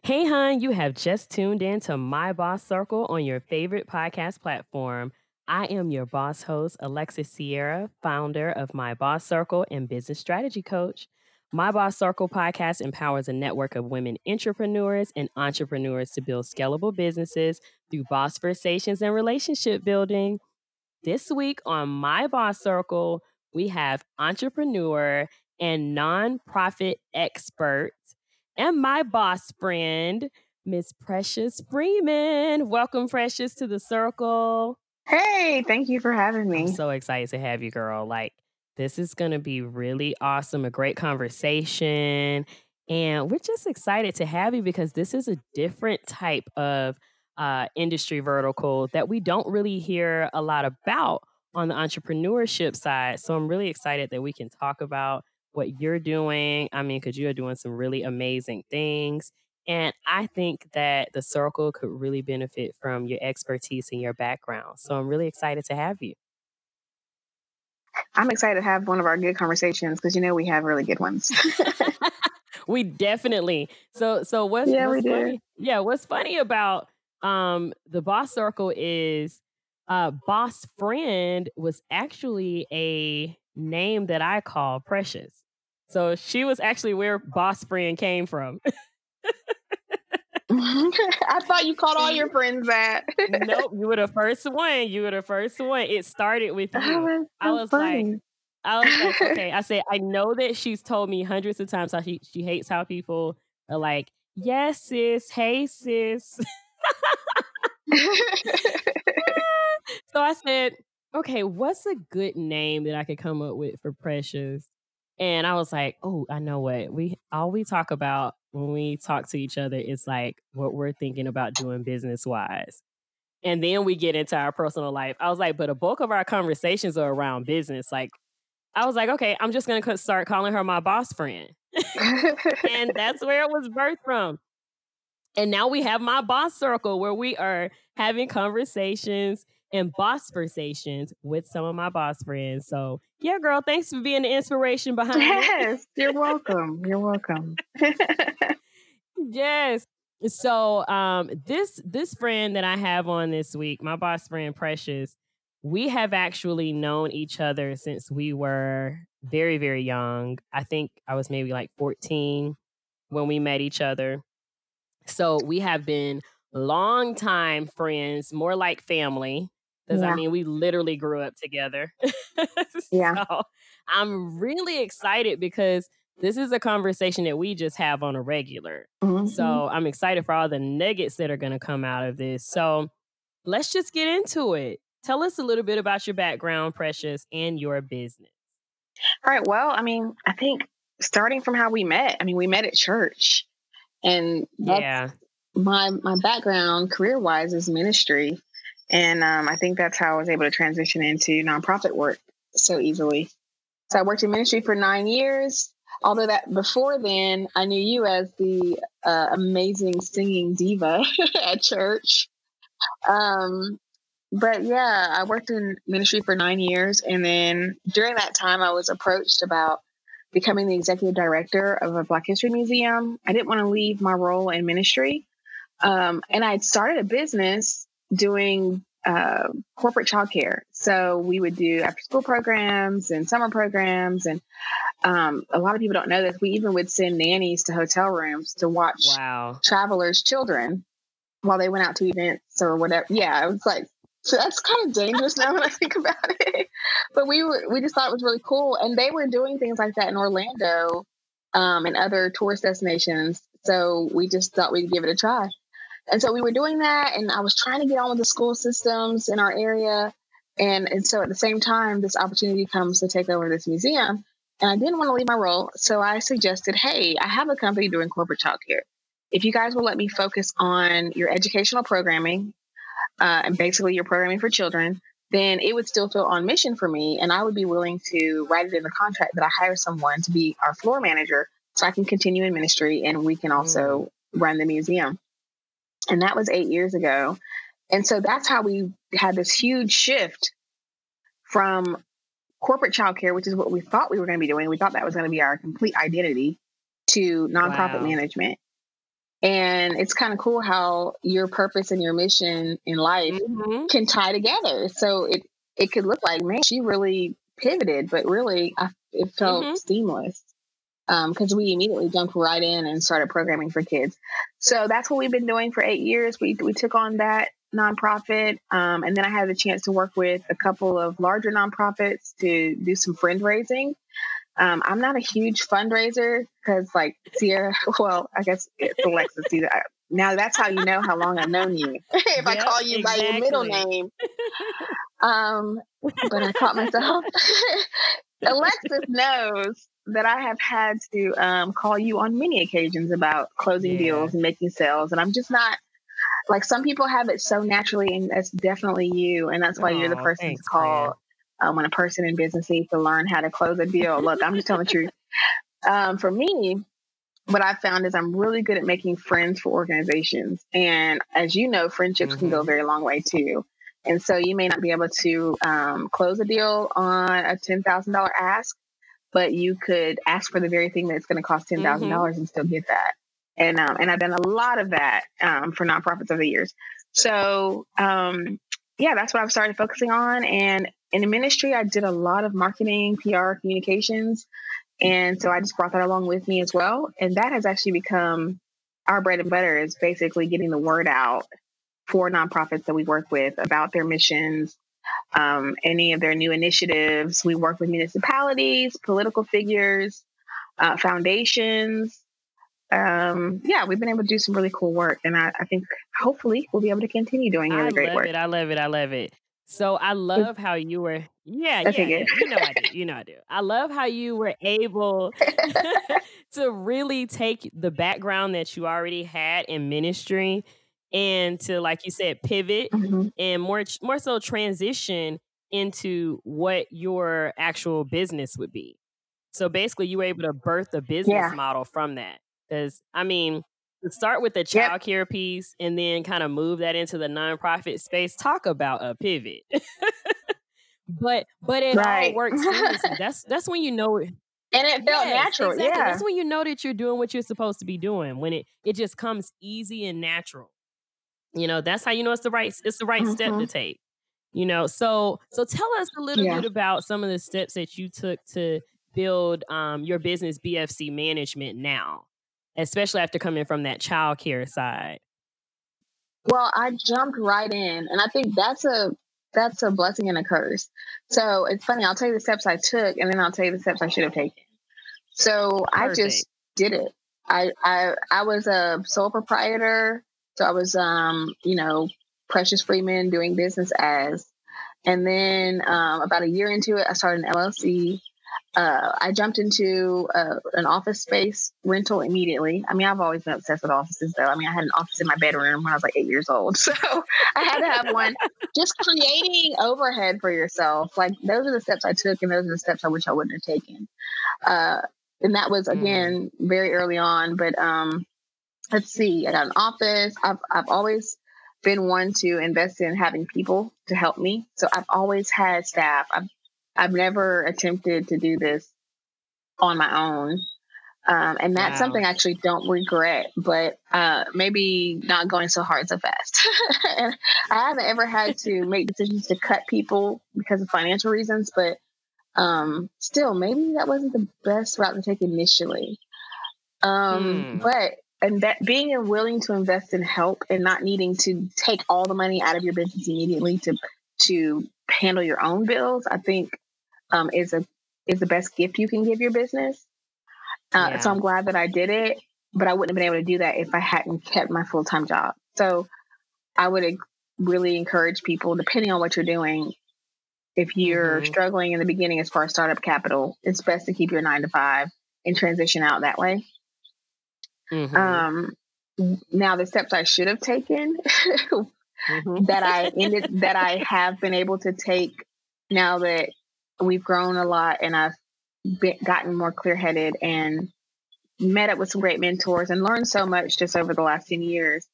Hey, hon, you have just tuned in to My Boss Circle on your favorite podcast platform. I am your boss host, Alexis Sierra, founder of My Boss Circle and business strategy coach. My Boss Circle podcast empowers a network of women entrepreneurs and entrepreneurs to build scalable businesses through boss and relationship building. This week on My Boss Circle, we have entrepreneur and nonprofit expert and my boss friend, Miss Precious Freeman. Welcome, Precious, to the circle. Hey, thank you for having me. I'm so excited to have you, girl. Like, this is going to be really awesome, a great conversation. And we're just excited to have you because this is a different type of uh, industry vertical that we don't really hear a lot about on the entrepreneurship side. So I'm really excited that we can talk about what you're doing. I mean, because you're doing some really amazing things. And I think that the circle could really benefit from your expertise and your background. So I'm really excited to have you. I'm excited to have one of our good conversations because you know we have really good ones. we definitely. So so what's yeah what's we funny? Yeah, what's funny about um the boss circle is uh boss friend was actually a name that I call Precious. So she was actually where boss friend came from. I thought you called all your friends that. nope, you were the first one. You were the first one. It started with you. Oh, I was funny. like, I was like, okay. I said, I know that she's told me hundreds of times how she, she hates how people are like, yes, sis, hey, sis. so I said, okay, what's a good name that I could come up with for Precious? And I was like, oh, I know what we all we talk about when we talk to each other is like what we're thinking about doing business wise. And then we get into our personal life. I was like, but a bulk of our conversations are around business. Like, I was like, okay, I'm just gonna start calling her my boss friend. and that's where it was birthed from. And now we have my boss circle where we are having conversations and boss conversations with some of my boss friends. So yeah, girl, thanks for being the inspiration behind it. yes, you're welcome. You're welcome. yes. So um this this friend that I have on this week, my boss friend Precious, we have actually known each other since we were very, very young. I think I was maybe like 14 when we met each other. So we have been long time friends, more like family. Because Yeah. I mean, we literally grew up together. Yeah. So I'm really excited because this is a conversation that we just have on a regular. Mhm. So I'm excited for all the nuggets that are going to come out of this. So let's just get into it. Tell us a little bit about your background, Precious, and your business. All right. Well, I mean, I think starting from how we met, I mean, we met at church. And Yeah. my my background career wise is ministry. And um, I think that's how I was able to transition into nonprofit work so easily. So I worked in ministry for nine years. Although that before then, I knew you as the uh, amazing singing diva at church. Um, but yeah, I worked in ministry for nine years, and then during that time, I was approached about becoming the executive director of a Black History Museum. I didn't want to leave my role in ministry, um, and I had started a business doing uh, corporate childcare. So we would do after school programs and summer programs, and um, a lot of people don't know this. We even would send nannies to hotel rooms to watch Wow. travelers' children while they went out to events or whatever. Yeah, it was like so that's kind of dangerous now when I think about it. But we were we just thought it was really cool, and they were doing things like that in Orlando um, and other tourist destinations. So we just thought we'd give it a try. And so we were doing that, and I was trying to get on with the school systems in our area. And, and so at the same time, this opportunity comes to take over this museum. And I didn't want to leave my role. So I suggested, hey, I have a company doing corporate childcare. If you guys will let me focus on your educational programming uh, and basically your programming for children, then it would still feel on mission for me. And I would be willing to write it in the contract that I hire someone to be our floor manager so I can continue in ministry and we can also run the museum. And that was eight years ago. And so that's how we had this huge shift from corporate childcare, which is what we thought we were going to be doing. We thought that was going to be our complete identity to nonprofit Wow. management. And it's kind of cool how your purpose and your mission in life Mhm. can tie together. So it it could look like, man, she really pivoted, but really, I, it felt Mhm. seamless because we immediately jumped right in and started programming for kids. So that's what we've been doing for eight years. We we took on that nonprofit, um, and then I had the chance to work with a couple of larger nonprofits to do some fundraising. Um, I'm not a huge fundraiser because, like Sierra, well, I guess it's Alexis. Either. Now that's how you know how long I've known you. if I call you by your middle name, um, but I caught myself. Alexis knows that I have had to um, call you on many occasions about closing Yeah. deals and making sales, and I'm just not like some people have it so naturally, and that's definitely you, and that's why you're the person thanks, to call um, when a person in business needs to learn how to close a deal. Look, I'm just telling the truth. Um, for me, what I've found is I'm really good at making friends for organizations. And as you know, friendships can go a very long way too. And so you may not be able to um, close a deal on a $10,000 ask, but you could ask for the very thing that's going to cost $10,000 Mm-hmm. and still get that. And, um, and I've done a lot of that um, for nonprofits over the years. So, um, yeah, that's what I've started focusing on. And in the ministry, I did a lot of marketing, PR, communications. And so I just brought that along with me as well. And that has actually become our bread and butter is basically getting the word out for nonprofits that we work with about their missions, um, any of their new initiatives. We work with municipalities, political figures, uh, foundations. Um, yeah, we've been able to do some really cool work. And I, I think hopefully we'll be able to continue doing really great work. I great love work. it. I love it. I love it. So I love how you were. Yeah, yeah, yeah. You know I do. You know I do. I love how you were able to really take the background that you already had in ministry and to, like you said, pivot Mhm. and more more so transition into what your actual business would be. So basically, you were able to birth a business Yeah. model from that. Because I mean, to start with the Yep. care piece and then kind of move that into the nonprofit space, talk about a pivot. but but it all Right. works. That's that's when you know it. And it felt Yes, natural. exactly. Yeah. That's when you know that you're doing what you're supposed to be doing. When it it just comes easy and natural. You know, that's how you know it's the right it's the right step to Mhm. take. You know, so so tell us a little Yeah. bit about some of the steps that you took to build um, your business BFC management now, especially after coming from that child care side. Well, I jumped right in, and I think that's a that's a blessing and a curse. So it's funny. I'll tell you the steps I took, and then I'll tell you the steps I should have taken. So I just did it. I I I was a sole proprietor, so I was um you know Precious Freeman doing business as, and then um, about a year into it, I started an LLC. Uh, I jumped into uh, an office space rental immediately. I mean, I've always been obsessed with offices, though. I mean, I had an office in my bedroom when I was like eight years old, so I had to have one. Just creating overhead for yourself, like those are the steps I took, and those are the steps I wish I wouldn't have taken. Uh, and that was again very early on. But um, let's see, I got an office. I've I've always been one to invest in having people to help me, so I've always had staff. I've I've never attempted to do this on my own. Um, and that's Wow. something I actually don't regret, but uh, maybe not going so hard so fast. and I haven't ever had to make decisions to cut people because of financial reasons, but um, still, maybe that wasn't the best route to take initially. Um, Hmm. But and that being willing to invest in help and not needing to take all the money out of your business immediately to to handle your own bills, I think um, is a is the best gift you can give your business. Uh, So I'm glad that I did it, but I wouldn't have been able to do that if I hadn't kept my full time job. So I would really encourage people, depending on what you're doing, if you're Mhm. struggling in the beginning as far as startup capital, it's best to keep your nine to five and transition out that way. Mhm. Um, now the steps I should have taken Mhm. that I ended that I have been able to take now that we've grown a lot and I've been, gotten more clear headed and met up with some great mentors and learned so much just over the last 10 years.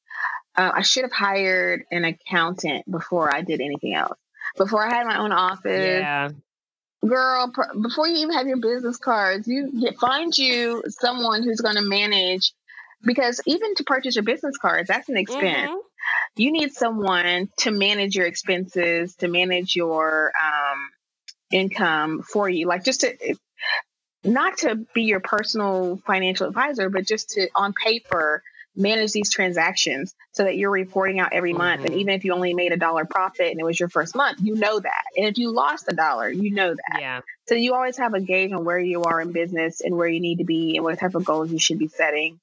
Uh, I should have hired an accountant before I did anything else. Before I had my own office, Yeah. girl, pr- before you even have your business cards, you get, find you someone who's going to manage because even to purchase your business cards, that's an expense. Mm-hmm. You need someone to manage your expenses, to manage your um, income for you, like just to not to be your personal financial advisor, but just to on paper manage these transactions so that you're reporting out every month. Mm-hmm. And even if you only made a dollar profit and it was your first month, you know that. And if you lost a dollar, you know that. Yeah. So you always have a gauge on where you are in business and where you need to be and what type of goals you should be setting.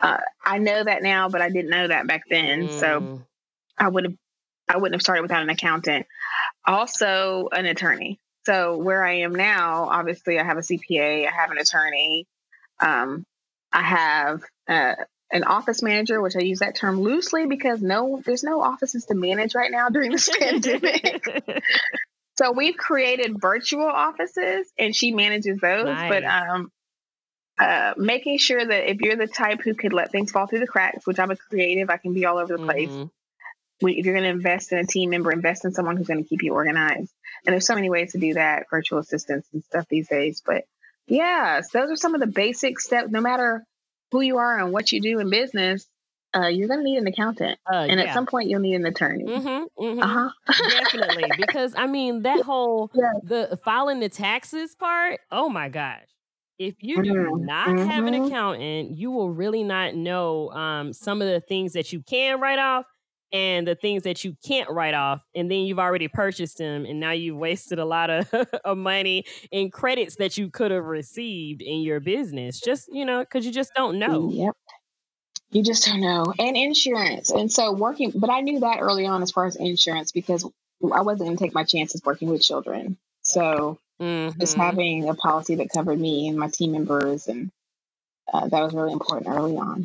Uh, I know that now, but I didn't know that back then. Mm. So I would have, I wouldn't have started without an accountant. Also, an attorney. So where I am now, obviously, I have a CPA, I have an attorney, um, I have uh, an office manager, which I use that term loosely because no, there's no offices to manage right now during this pandemic. so we've created virtual offices, and she manages those. Nice. But um, uh, making sure that if you're the type who could let things fall through the cracks, which I'm a creative, I can be all over the place. Mm-hmm. if you're going to invest in a team member, invest in someone who's going to keep you organized. And there's so many ways to do that, virtual assistants and stuff these days. But yeah, so those are some of the basic steps. No matter who you are and what you do in business, uh, you're going to need an accountant, uh, and yeah. at some point you'll need an attorney. Mm-hmm, mm-hmm. Uh-huh. Definitely, because I mean that whole yeah. the filing the taxes part. Oh my gosh! If you do mm-hmm. not mm-hmm. have an mm-hmm. accountant, you will really not know um, some of the things that you can write off and the things that you can't write off and then you've already purchased them and now you've wasted a lot of, of money in credits that you could have received in your business just you know because you just don't know yep you just don't know and insurance and so working but i knew that early on as far as insurance because i wasn't going to take my chances working with children so mm-hmm. just having a policy that covered me and my team members and uh, that was really important early on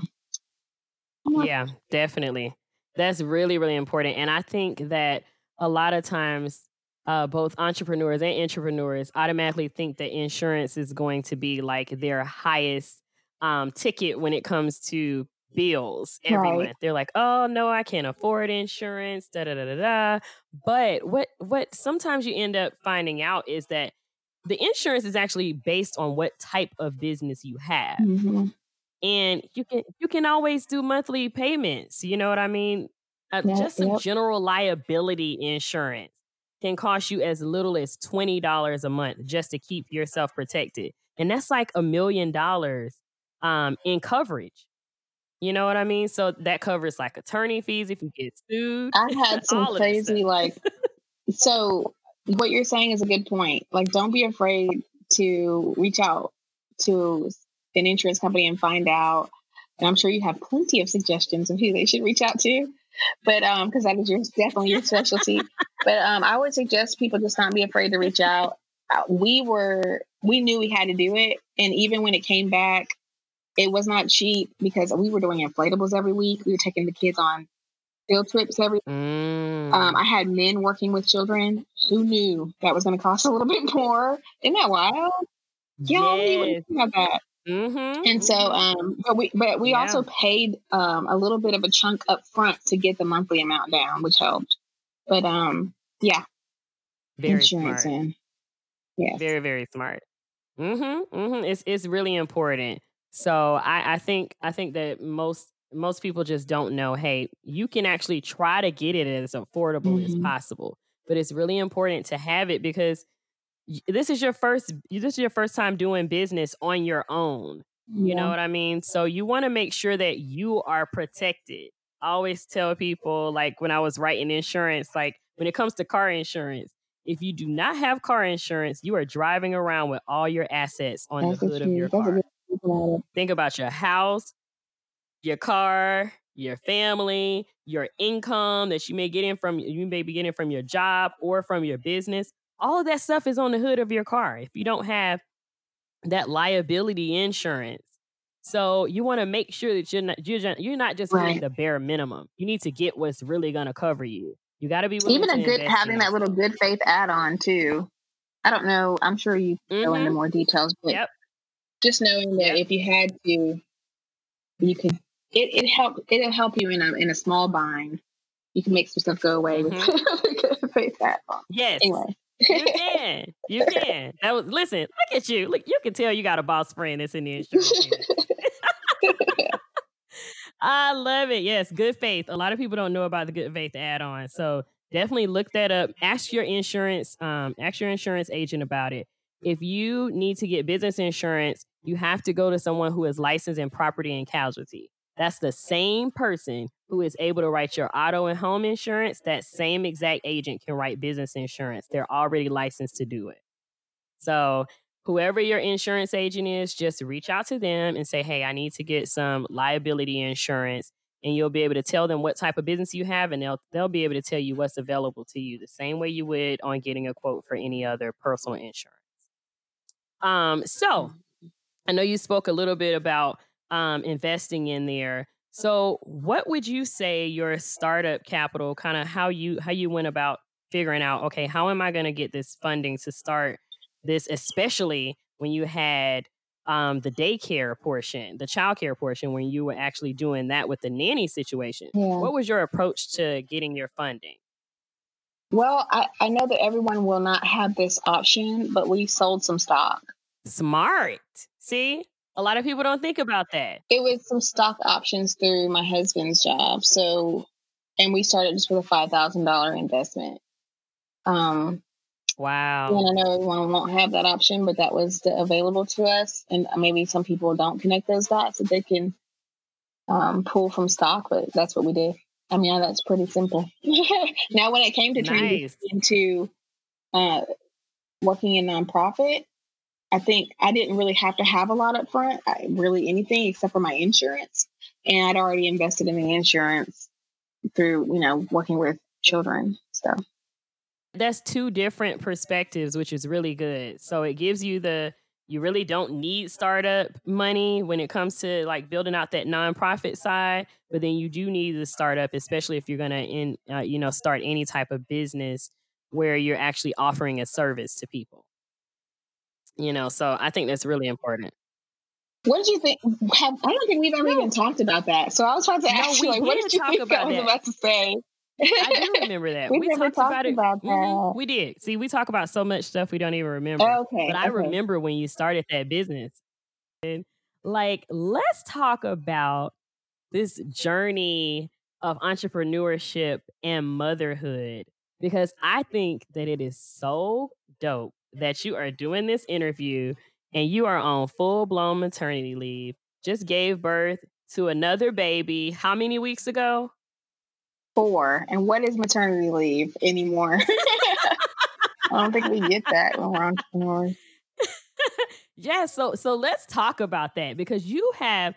yeah definitely that's really, really important. And I think that a lot of times, uh, both entrepreneurs and entrepreneurs automatically think that insurance is going to be like their highest um, ticket when it comes to bills every right. month. They're like, "Oh no, I can't afford insurance." Da da da da da. But what what sometimes you end up finding out is that the insurance is actually based on what type of business you have. Mm-hmm. And you can you can always do monthly payments you know what i mean? Uh, just some yep. general liability insurance can cost you as little as $20 a month just to keep yourself protected and that's like a million dollars um, in coverage. You know what i mean? So that covers like attorney fees if you get sued i had some crazy like so what you're saying is a good point like don't be afraid to reach out to an insurance company and find out. And I'm sure you have plenty of suggestions of who they should reach out to. But um, because that is your definitely your specialty. but um, I would suggest people just not be afraid to reach out. Uh, we were we knew we had to do it, and even when it came back, it was not cheap because we were doing inflatables every week. We were taking the kids on field trips every. Mm. Um, I had men working with children. Who knew that was going to cost a little bit more? Isn't that wild? Yeah, yes. we about that. Mm-hmm. And so, um, but we but we yeah. also paid um a little bit of a chunk up front to get the monthly amount down, which helped. But um, yeah, very insurance smart. in. Yeah, very very smart. Mm-hmm. Mm-hmm. It's it's really important. So I I think I think that most most people just don't know. Hey, you can actually try to get it as affordable mm-hmm. as possible, but it's really important to have it because this is your first this is your first time doing business on your own you know what i mean? So you want to make sure that you are protected. I always tell people like when i was writing insurance like when it comes to car insurance if you do not have car insurance you are driving around with all your assets on That's the hood of your car. think about your house your car your family your income that you may get in from you may be getting from your job or from your business all of that stuff is on the hood of your car if you don't have that liability insurance. So you want to make sure that you're not you're, you're not just right. getting the bare minimum. You need to get what's really going to cover you. You got to be even a good having that little good faith add on too. I don't know. I'm sure you mm-hmm. go into mm-hmm. more details, but yep. just knowing that yep. if you had to, you could it it help it'll help you in a in a small bind. You can make some stuff go away mm-hmm. with good faith add on. Yes. Anyway. You can. You can. That was listen, look at you. Look, you can tell you got a boss friend that's in the insurance. I love it. Yes, good faith. A lot of people don't know about the good faith add on. So definitely look that up. Ask your insurance, um, ask your insurance agent about it. If you need to get business insurance, you have to go to someone who is licensed in property and casualty. That's the same person who is able to write your auto and home insurance. That same exact agent can write business insurance. They're already licensed to do it. So whoever your insurance agent is, just reach out to them and say, hey, I need to get some liability insurance. And you'll be able to tell them what type of business you have, and they'll they'll be able to tell you what's available to you the same way you would on getting a quote for any other personal insurance. Um, so mm-hmm. I know you spoke a little bit about um, investing in there. So, what would you say your startup capital, kind of how you how you went about figuring out, okay, how am I going to get this funding to start this, especially when you had um, the daycare portion, the childcare portion, when you were actually doing that with the nanny situation. Yeah. What was your approach to getting your funding? Well, I, I know that everyone will not have this option, but we sold some stock. Smart. See, a lot of people don't think about that. It was some stock options through my husband's job. So, and we started just with a $5,000 investment. Um, Wow. And I know everyone won't have that option, but that was the, available to us. And maybe some people don't connect those dots that they can um, pull from stock, but that's what we did. I mean, that's pretty simple. now, when it came to nice. into uh, working in nonprofit, I think I didn't really have to have a lot up front, I, really anything except for my insurance. And I'd already invested in the insurance through, you know, working with children. So that's two different perspectives, which is really good. So it gives you the you really don't need startup money when it comes to like building out that nonprofit side, but then you do need the startup, especially if you're gonna in uh, you know start any type of business where you're actually offering a service to people. You know, so I think that's really important. What did you think? Have, I don't think we've ever no. even talked about that. So I was trying to ask no, you, like, what did you think I was that. about to say? I do remember that. we, we talked, talked, about it. About mm-hmm. We did. See, we talk about so much stuff we don't even remember. Okay. But I remember when you started that business. And like, let's talk about this journey of entrepreneurship and motherhood because I think that it is so dope that you are doing this interview and you are on full blown maternity leave. Just gave birth to another baby. How many weeks ago? four. And what is maternity leave anymore? I don't think we get that when we're entrepreneurs. yeah, so so let's talk about that because you have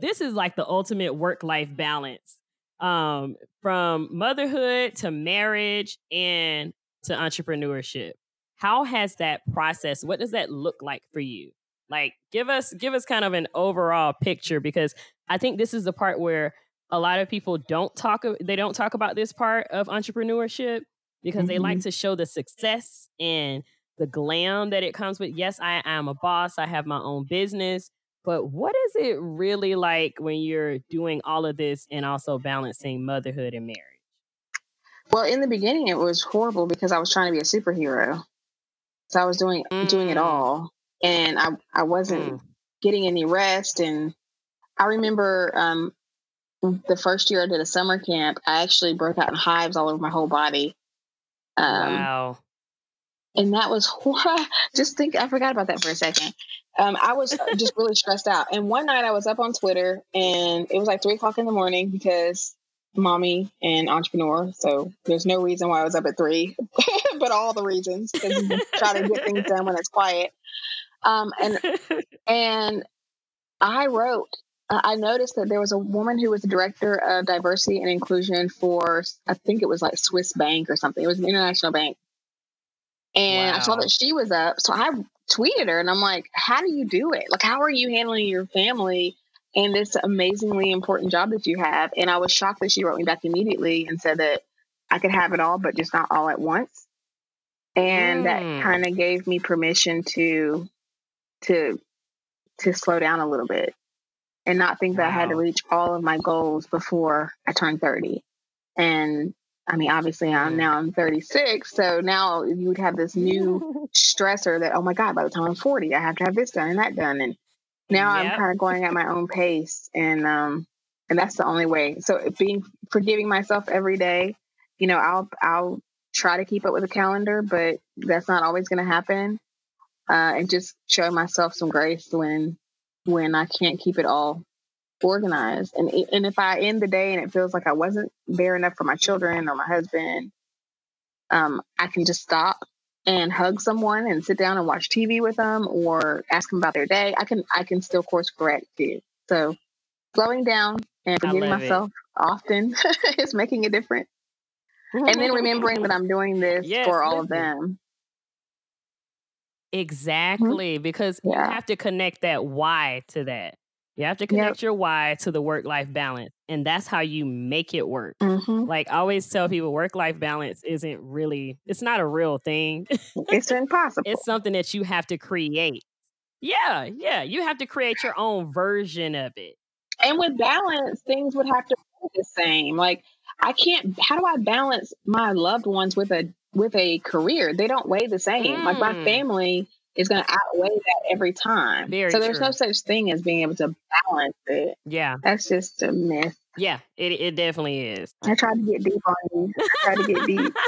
this is like the ultimate work life balance um from motherhood to marriage and to entrepreneurship. How has that process what does that look like for you? Like give us give us kind of an overall picture because I think this is the part where a lot of people don't talk they don't talk about this part of entrepreneurship because mm-hmm. they like mm-hmm. to show the success and the glam that it comes with yes i am a boss i have my own business but what is it really like when you're doing all of this and also balancing motherhood and marriage well in the beginning it was horrible because i was trying to be a superhero so i was doing mm. doing it mm. all and i i wasn't mm. getting any rest and i remember um, the first year I did a summer camp, I actually broke out in hives all over my whole body. Um, wow. And that was just think I forgot about that for a second. Um, I was just really stressed out. And one night I was up on Twitter and it was like three o'clock in the morning because mommy and entrepreneur. So there's no reason why I was up at three, but all the reasons because you try to get things done when it's quiet. Um, and and I wrote I noticed that there was a woman who was the director of diversity and inclusion for, I think it was like Swiss Bank or something. It was an international bank. And wow. I saw that she was up. So I tweeted her and I'm like, how do you do it? Like, how are you handling your family and this amazingly important job that you have? And I was shocked that she wrote me back immediately and said that I could have it all, but just not all at once. And mm. that kind of gave me permission to, to, to slow down a little bit and not think that wow. I had to reach all of my goals before I turned 30. And I mean, obviously, I'm now I'm 36, so now you would have this new stressor that oh my god, by the time I'm 40, I have to have this done and that done, and now yep. I'm kind of going at my own pace, and um, and that's the only way. So being forgiving myself every day, you know, I'll I'll try to keep up with the calendar, but that's not always going to happen. Uh, and just showing myself some grace when when I can't keep it all organized. And and if I end the day and it feels like I wasn't there enough for my children or my husband, um, I can just stop and hug someone and sit down and watch TV with them or ask them about their day. I can I can still course correct too. So slowing down and forgiving myself it. often is making a difference. and then remembering that I'm doing this yes, for all of them. Mm-hmm. Exactly, mm-hmm. because yeah. you have to connect that why to that. You have to connect yep. your why to the work life balance. And that's how you make it work. Mm-hmm. Like I always tell people work life balance isn't really, it's not a real thing. it's impossible. It's something that you have to create. Yeah, yeah. You have to create your own version of it. And with balance, things would have to be the same. Like I can't how do I balance my loved ones with a with a career? They don't weigh the same. Mm. Like my mm. family is going to outweigh that every time. Very so there's true. no such thing as being able to balance it. Yeah. That's just a myth. Yeah, it, it definitely is. I tried to get deep on you. I tried to get deep.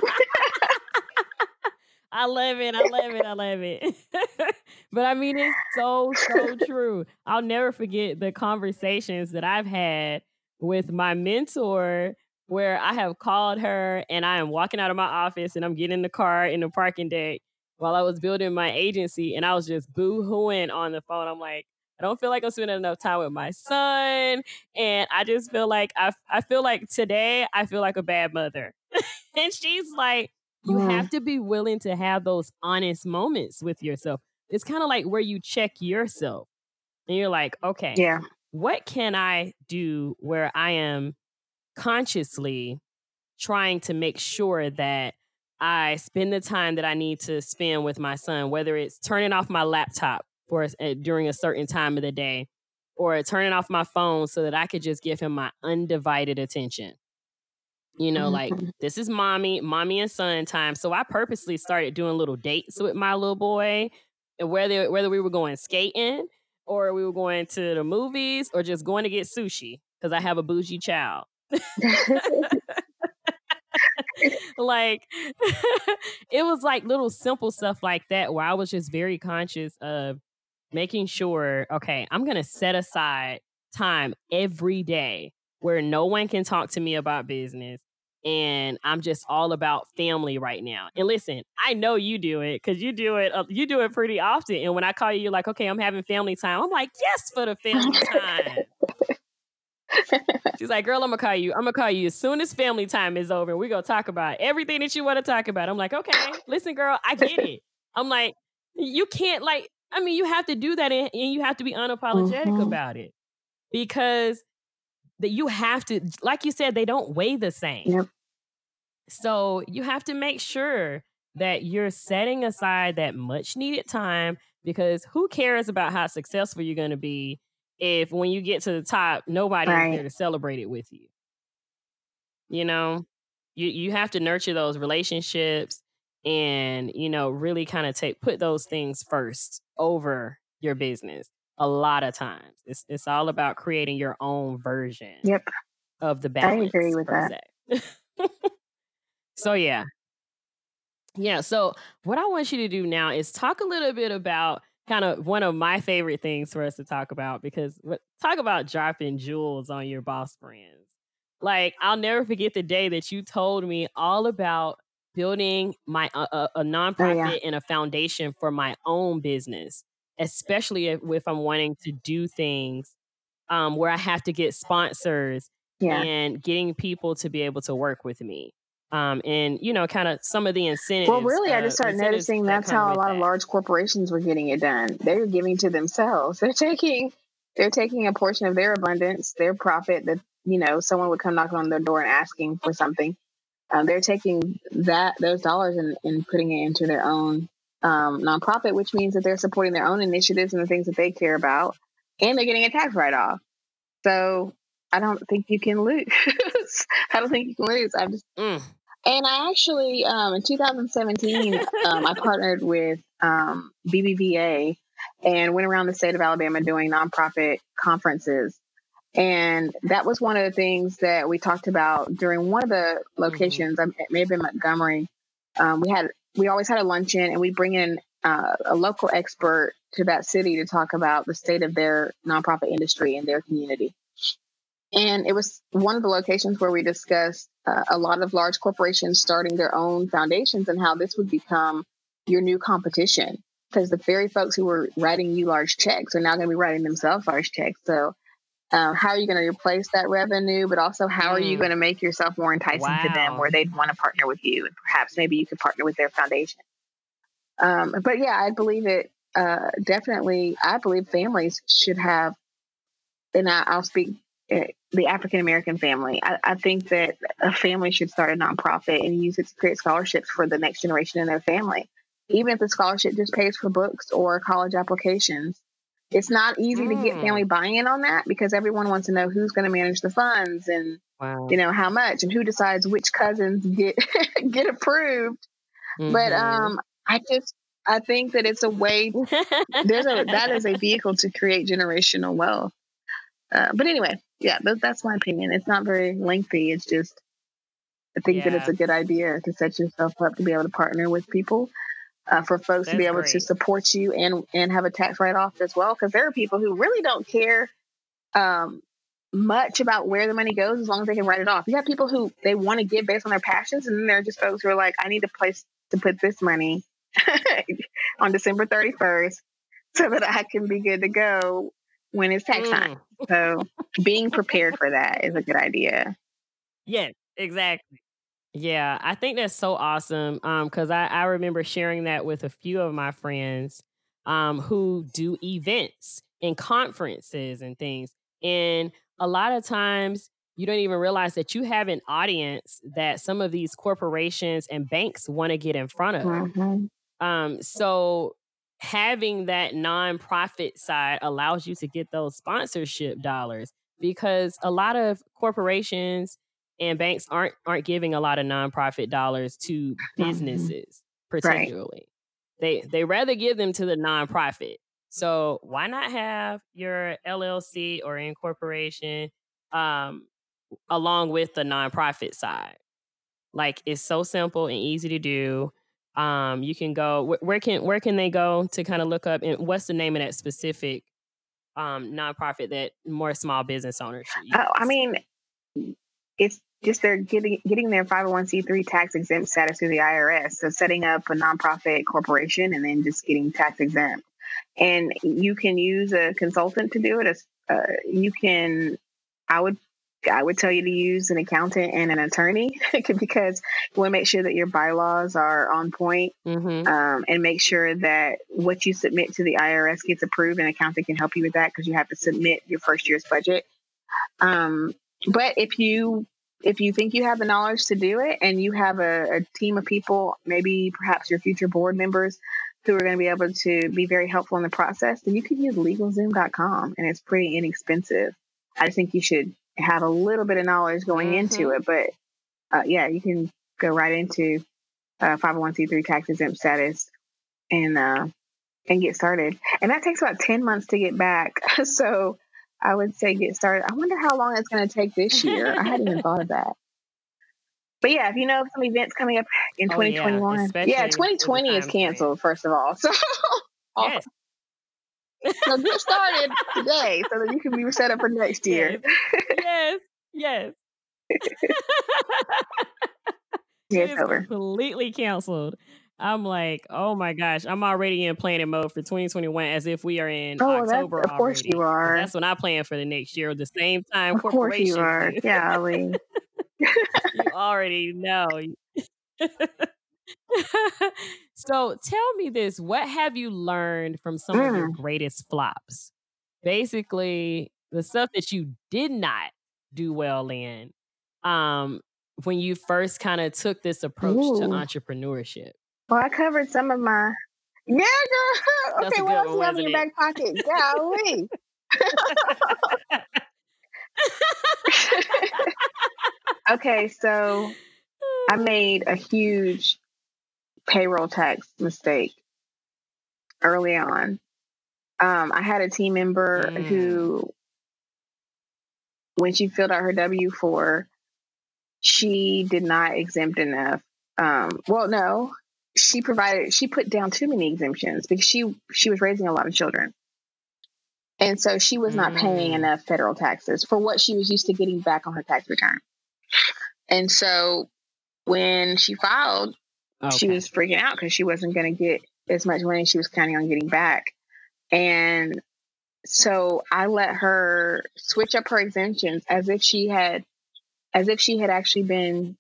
I love it. I love it. I love it. but I mean, it's so, so true. I'll never forget the conversations that I've had with my mentor where I have called her and I am walking out of my office and I'm getting in the car in the parking deck while I was building my agency and I was just boo hooing on the phone. I'm like, I don't feel like I'm spending enough time with my son. And I just feel like I, I feel like today I feel like a bad mother. and she's like, you mm. have to be willing to have those honest moments with yourself. It's kind of like where you check yourself and you're like, okay, yeah, what can I do where I am consciously trying to make sure that I spend the time that I need to spend with my son, whether it's turning off my laptop for a, during a certain time of the day or turning off my phone so that I could just give him my undivided attention. You know, like mm-hmm. this is mommy, mommy and son time. So I purposely started doing little dates with my little boy, and whether whether we were going skating or we were going to the movies or just going to get sushi because I have a bougie child. like it was like little simple stuff like that where I was just very conscious of making sure, okay, I'm gonna set aside time every day where no one can talk to me about business. And I'm just all about family right now. And listen, I know you do it because you do it. Uh, you do it pretty often. And when I call you, you're like, "Okay, I'm having family time." I'm like, "Yes, for the family time." She's like, girl, I'm gonna call you. I'm gonna call you as soon as family time is over. We're gonna talk about everything that you want to talk about. I'm like, okay, listen, girl, I get it. I'm like, you can't like, I mean, you have to do that and, and you have to be unapologetic mm-hmm. about it. Because that you have to, like you said, they don't weigh the same. Yep. So you have to make sure that you're setting aside that much needed time because who cares about how successful you're going to be if when you get to the top, nobody right. is there to celebrate it with you. You know, you you have to nurture those relationships and you know really kind of take put those things first over your business a lot of times. It's it's all about creating your own version yep. of the balance i agree with that. so yeah. Yeah so what i want you to do now is talk a little bit about kind of one of my favorite things for us to talk about because talk about dropping jewels on your boss friends. Like I'll never forget the day that you told me all about building my uh, a, a nonprofit oh, yeah. and a foundation for my own business, especially if, if I'm wanting to do things um, where I have to get sponsors yeah. and getting people to be able to work with me um, and you know, kind of some of the incentives. Well, really, uh, I just started noticing that that's how a lot that. of large corporations were getting it done. They're giving to themselves. They're taking they're taking a portion of their abundance, their profit that you know someone would come knocking on their door and asking for something. Um, they're taking that those dollars and, and putting it into their own um, nonprofit, which means that they're supporting their own initiatives and the things that they care about, and they're getting a tax write off. So I don't think you can lose. I don't think you can lose. I'm just mm. And I actually, um, in 2017, um, I partnered with um, BBVA and went around the state of Alabama doing nonprofit conferences. And that was one of the things that we talked about during one of the mm-hmm. locations. Mm-hmm. It may have been Montgomery. Um, we had we always had a luncheon, and we bring in uh, a local expert to that city to talk about the state of their nonprofit industry in their community. And it was one of the locations where we discussed uh, a lot of large corporations starting their own foundations and how this would become your new competition because the very folks who were writing you large checks are now going to be writing themselves large checks. So, um, how are you going to replace that revenue? But also, how are you mm. going to make yourself more enticing wow. to them where they'd want to partner with you? And perhaps maybe you could partner with their foundation. Um, but yeah, I believe it uh, definitely. I believe families should have, and I, will speak the African American family. I, I, think that a family should start a nonprofit and use it to create scholarships for the next generation in their family even if the scholarship just pays for books or college applications. It's not easy mm. to get family hmm. buy-in on that because everyone wants to know who's going to manage the funds and wow. you know how much and who decides which cousins get get approved. Mm-hmm. But um, I just I think that it's a way. there's a that is a vehicle to create generational wealth. Uh, but anyway, yeah, th- that's my opinion. It's not very lengthy. It's just I think yeah. that it's a good idea to set yourself up to be able to partner with people uh, for folks That's to be able great. to support you and and have a tax write off as well. Because there are people who really don't care um, much about where the money goes as long as they can write it off. You have people who they want to give based on their passions, and then there are just folks who are like, I need a place to put this money on December thirty first so that I can be good to go when it's tax mm. time. So being prepared for that is a good idea. Yes, exactly. Yeah, I think that's so awesome. Um, because I, I remember sharing that with a few of my friends um who do events and conferences and things. And a lot of times you don't even realize that you have an audience that some of these corporations and banks want to get in front of. Mm-hmm. Um, so having that nonprofit side allows you to get those sponsorship dollars because a lot of corporations and banks aren't aren't giving a lot of nonprofit dollars to mm-hmm. businesses particularly. Right. They they rather give them to the nonprofit. So why not have your LLC or incorporation um, along with the nonprofit side? Like it's so simple and easy to do. Um, you can go wh- where can where can they go to kind of look up and what's the name of that specific um, nonprofit that more small business owners should use? Oh, I mean, it's just they're getting getting their 501c3 tax exempt status through the IRS. So setting up a nonprofit corporation and then just getting tax exempt. And you can use a consultant to do it. Uh, you can, I would, I would tell you to use an accountant and an attorney because you want to make sure that your bylaws are on point, mm-hmm. um, and make sure that what you submit to the IRS gets approved. An accountant can help you with that because you have to submit your first year's budget. Um, but if you if you think you have the knowledge to do it and you have a, a team of people, maybe perhaps your future board members who are going to be able to be very helpful in the process, then you can use legalzoom.com and it's pretty inexpensive. I just think you should have a little bit of knowledge going mm-hmm. into it, but uh, yeah, you can go right into uh, 501c3 tax exempt status and uh, and get started. And that takes about 10 months to get back. so I would say get started. I wonder how long it's going to take this year. I hadn't even thought of that. But yeah, if you know some events coming up in oh, 2021, yeah, yeah 2020 is canceled, first of all. So, yes. So get started today so that you can be set up for next year. Yes, yes. yes. it's over. Completely canceled. I'm like, oh my gosh, I'm already in planning mode for 2021 as if we are in oh, October. Of course already. you are. That's when I plan for the next year. The same time, of course you are. Yeah, Ali. you already know. so tell me this: What have you learned from some mm. of your mm. greatest flops? Basically, the stuff that you did not do well in. Um, when you first kind of took this approach Ooh. to entrepreneurship. Well, I covered some of my. Yeah, girl. okay, what else you have in your back pocket? Golly. okay, so I made a huge payroll tax mistake early on. Um, I had a team member mm. who when she filled out her W four, she did not exempt enough. Um, well, no, she provided she put down too many exemptions because she she was raising a lot of children. And so she was not paying Mm. enough federal taxes for what she was used to getting back on her tax return. And so when she filed, she was freaking out because she wasn't going to get as much money she was counting on getting back. And so I let her switch up her exemptions as if she had, as if she had actually been,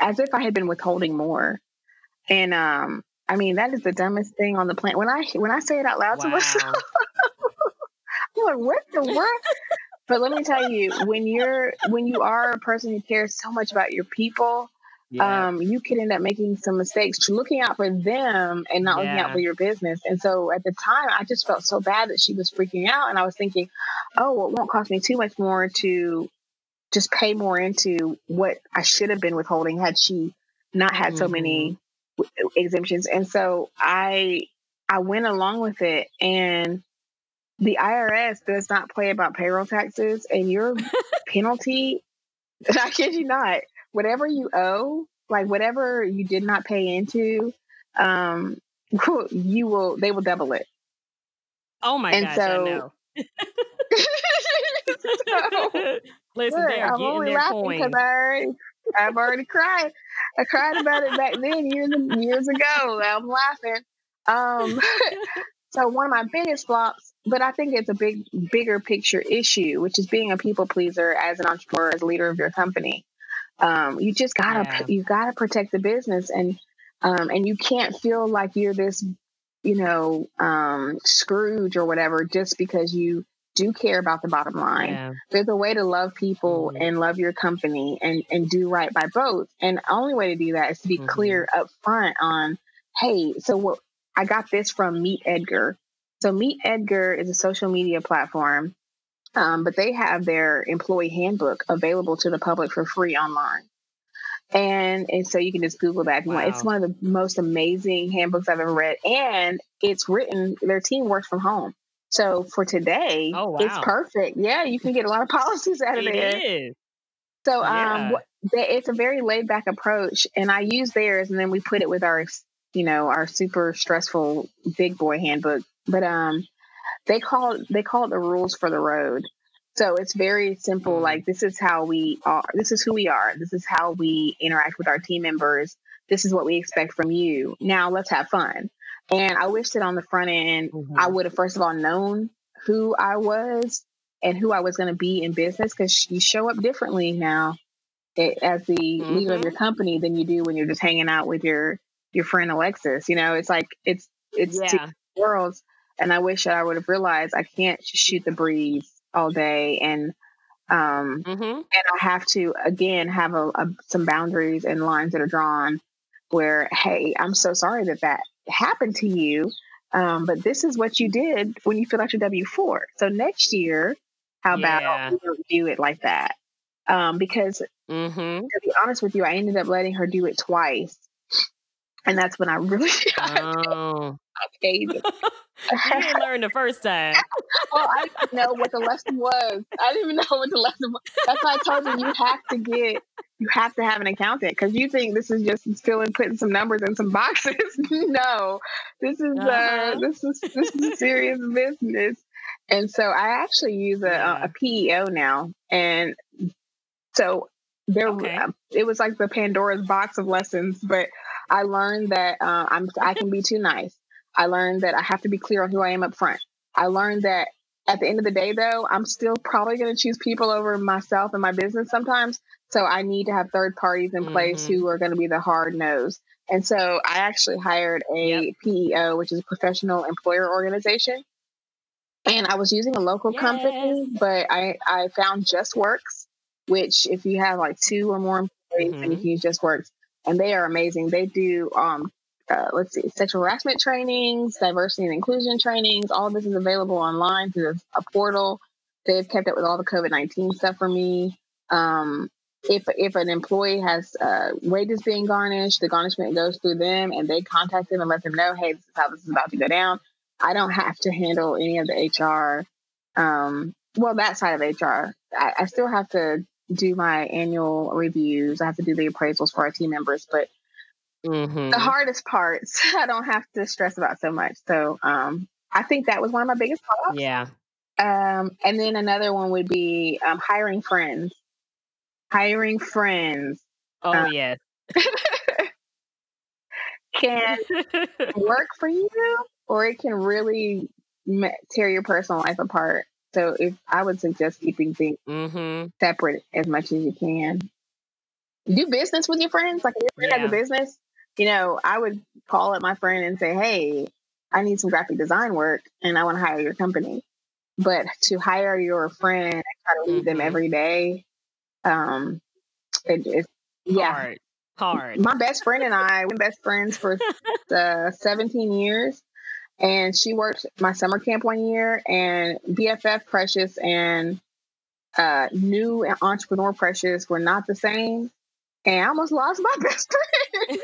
as if I had been withholding more. And um, I mean that is the dumbest thing on the planet. When I when I say it out loud to myself, I'm like, what the world? but let me tell you, when you're when you are a person who cares so much about your people, Yeah. um, you could end up making some mistakes, looking out for them and not looking out for your business. And so at the time, I just felt so bad that she was freaking out, and I was thinking, oh, well, it won't cost me too much more to just pay more into what I should have been withholding had she not had so many exemptions. And so I I went along with it, and the IRS does not play about payroll taxes, and your penalty. I kid you not. Whatever you owe, like whatever you did not pay into, um, you will. They will double it. oh my and gosh, so- I know. So, Listen, Look, they are I'm getting only laughing because I already, I've already cried. I cried about it back then, years years ago. I'm laughing. Um, so one of my biggest flops, but I think it's a big, bigger picture issue, which is being a people pleaser as an entrepreneur, as a leader of your company. Um, you just gotta, Yeah. you gotta protect the business, and um, and you can't feel like you're this, you know, um, Scrooge or whatever, just because you do care about the bottom line yeah. there's a way to love people Mhm. and love your company and and do right by both and the only way to do that is to be Mhm. clear up front on hey so what i got this from meet edgar so meet edgar is a social media platform um, but they have their employee handbook available to the public for free online and and so you can just google that want it's one of the most amazing handbooks i've ever read and it's written their team works from home so for today Oh, wow. it's perfect yeah you can get a lot of policies out of It there is. so Yeah. um, what, it's a very laid back approach, and I use theirs, and then we put it with our, you know, our super stressful big boy handbook. But um, they call it they call it the rules for the road. So it's very simple. Mm. Like this is how we are. This is who we are. This is how we interact with our team members. This is what we expect from you. Now let's have fun. And I wish that on the front end, Mhm. I would have first of all known who I was and who I was going to be in business because you show up differently now eh, as the leader of Mhm. your company than you do when you're just hanging out with your your friend Alexis. You know, it's like it's it's two worlds. And I wish that I would have realized I can't just shoot the breeze all day and um hmm and I have to again have a, a some boundaries and lines that are drawn where hey I'm so sorry that that happened to you um, but this is what you did when you filled out your W four so next year how Yeah. about we don't do it like that? Um, because hmm to be honest with you I ended up letting her do it twice and that's when I really Oh. paid you didn't learn the first time. well, I didn't know what the lesson was. I didn't even know what the lesson was. That's why I told you you have to get, you have to have an accountant because you think this is just filling, putting some numbers in some boxes. no, this is uh, Uh-huh. this is this is serious business. And so I actually use a, Yeah. a PEO now, and so there Okay. uh, it was like the Pandora's box of lessons. But I learned that uh, I'm I can be too nice. I learned that I have to be clear on who I am up front. I learned that at the end of the day, though, I'm still probably going to choose people over myself and my business sometimes. So I need to have third parties in place Mhm. who are going to be the hard nose. And so I actually hired a PEO, which is a professional employer organization. And I was using a local company, but I, I found Justworks, which if you have like two or more employees, then you Mhm. can use Justworks. And they are amazing. They do um, uh, let's see, sexual harassment trainings, diversity and inclusion trainings. All of this is available online through a portal. They've kept up with all the COVID nineteen stuff for me. Um, if if an employee has uh, wages being garnished, the garnishment goes through them, and they contact them and let them know, hey, this is how this is about to go down. I don't have to handle any of the HR. Um, well, that side of HR. I, I still have to do my annual reviews. I have to do the appraisals for our team members, but Mm-hmm. the hardest parts I don't have to stress about so much. So um, I think that was one of my biggest flops. Yeah. Um, and then another one would be um, hiring friends. Hiring friends Oh Uh, yes. can work for you, or it can really tear your personal life apart. So if I would suggest keeping things mm-hmm. separate as much as you can. Do business with your friends. Like if your friend has a business, you know, I would call up my friend and say, "Hey, I need some graphic design work, and I want to hire your company." But to hire your friend and try to leave them Mhm. every day, um, it, it's yeah. Hard. Hard. My best friend and I, we've been best friends for uh, 17 years. And she worked my summer camp one year, and BFF Precious and uh, new entrepreneur Precious were not the same. And I almost lost my best friend.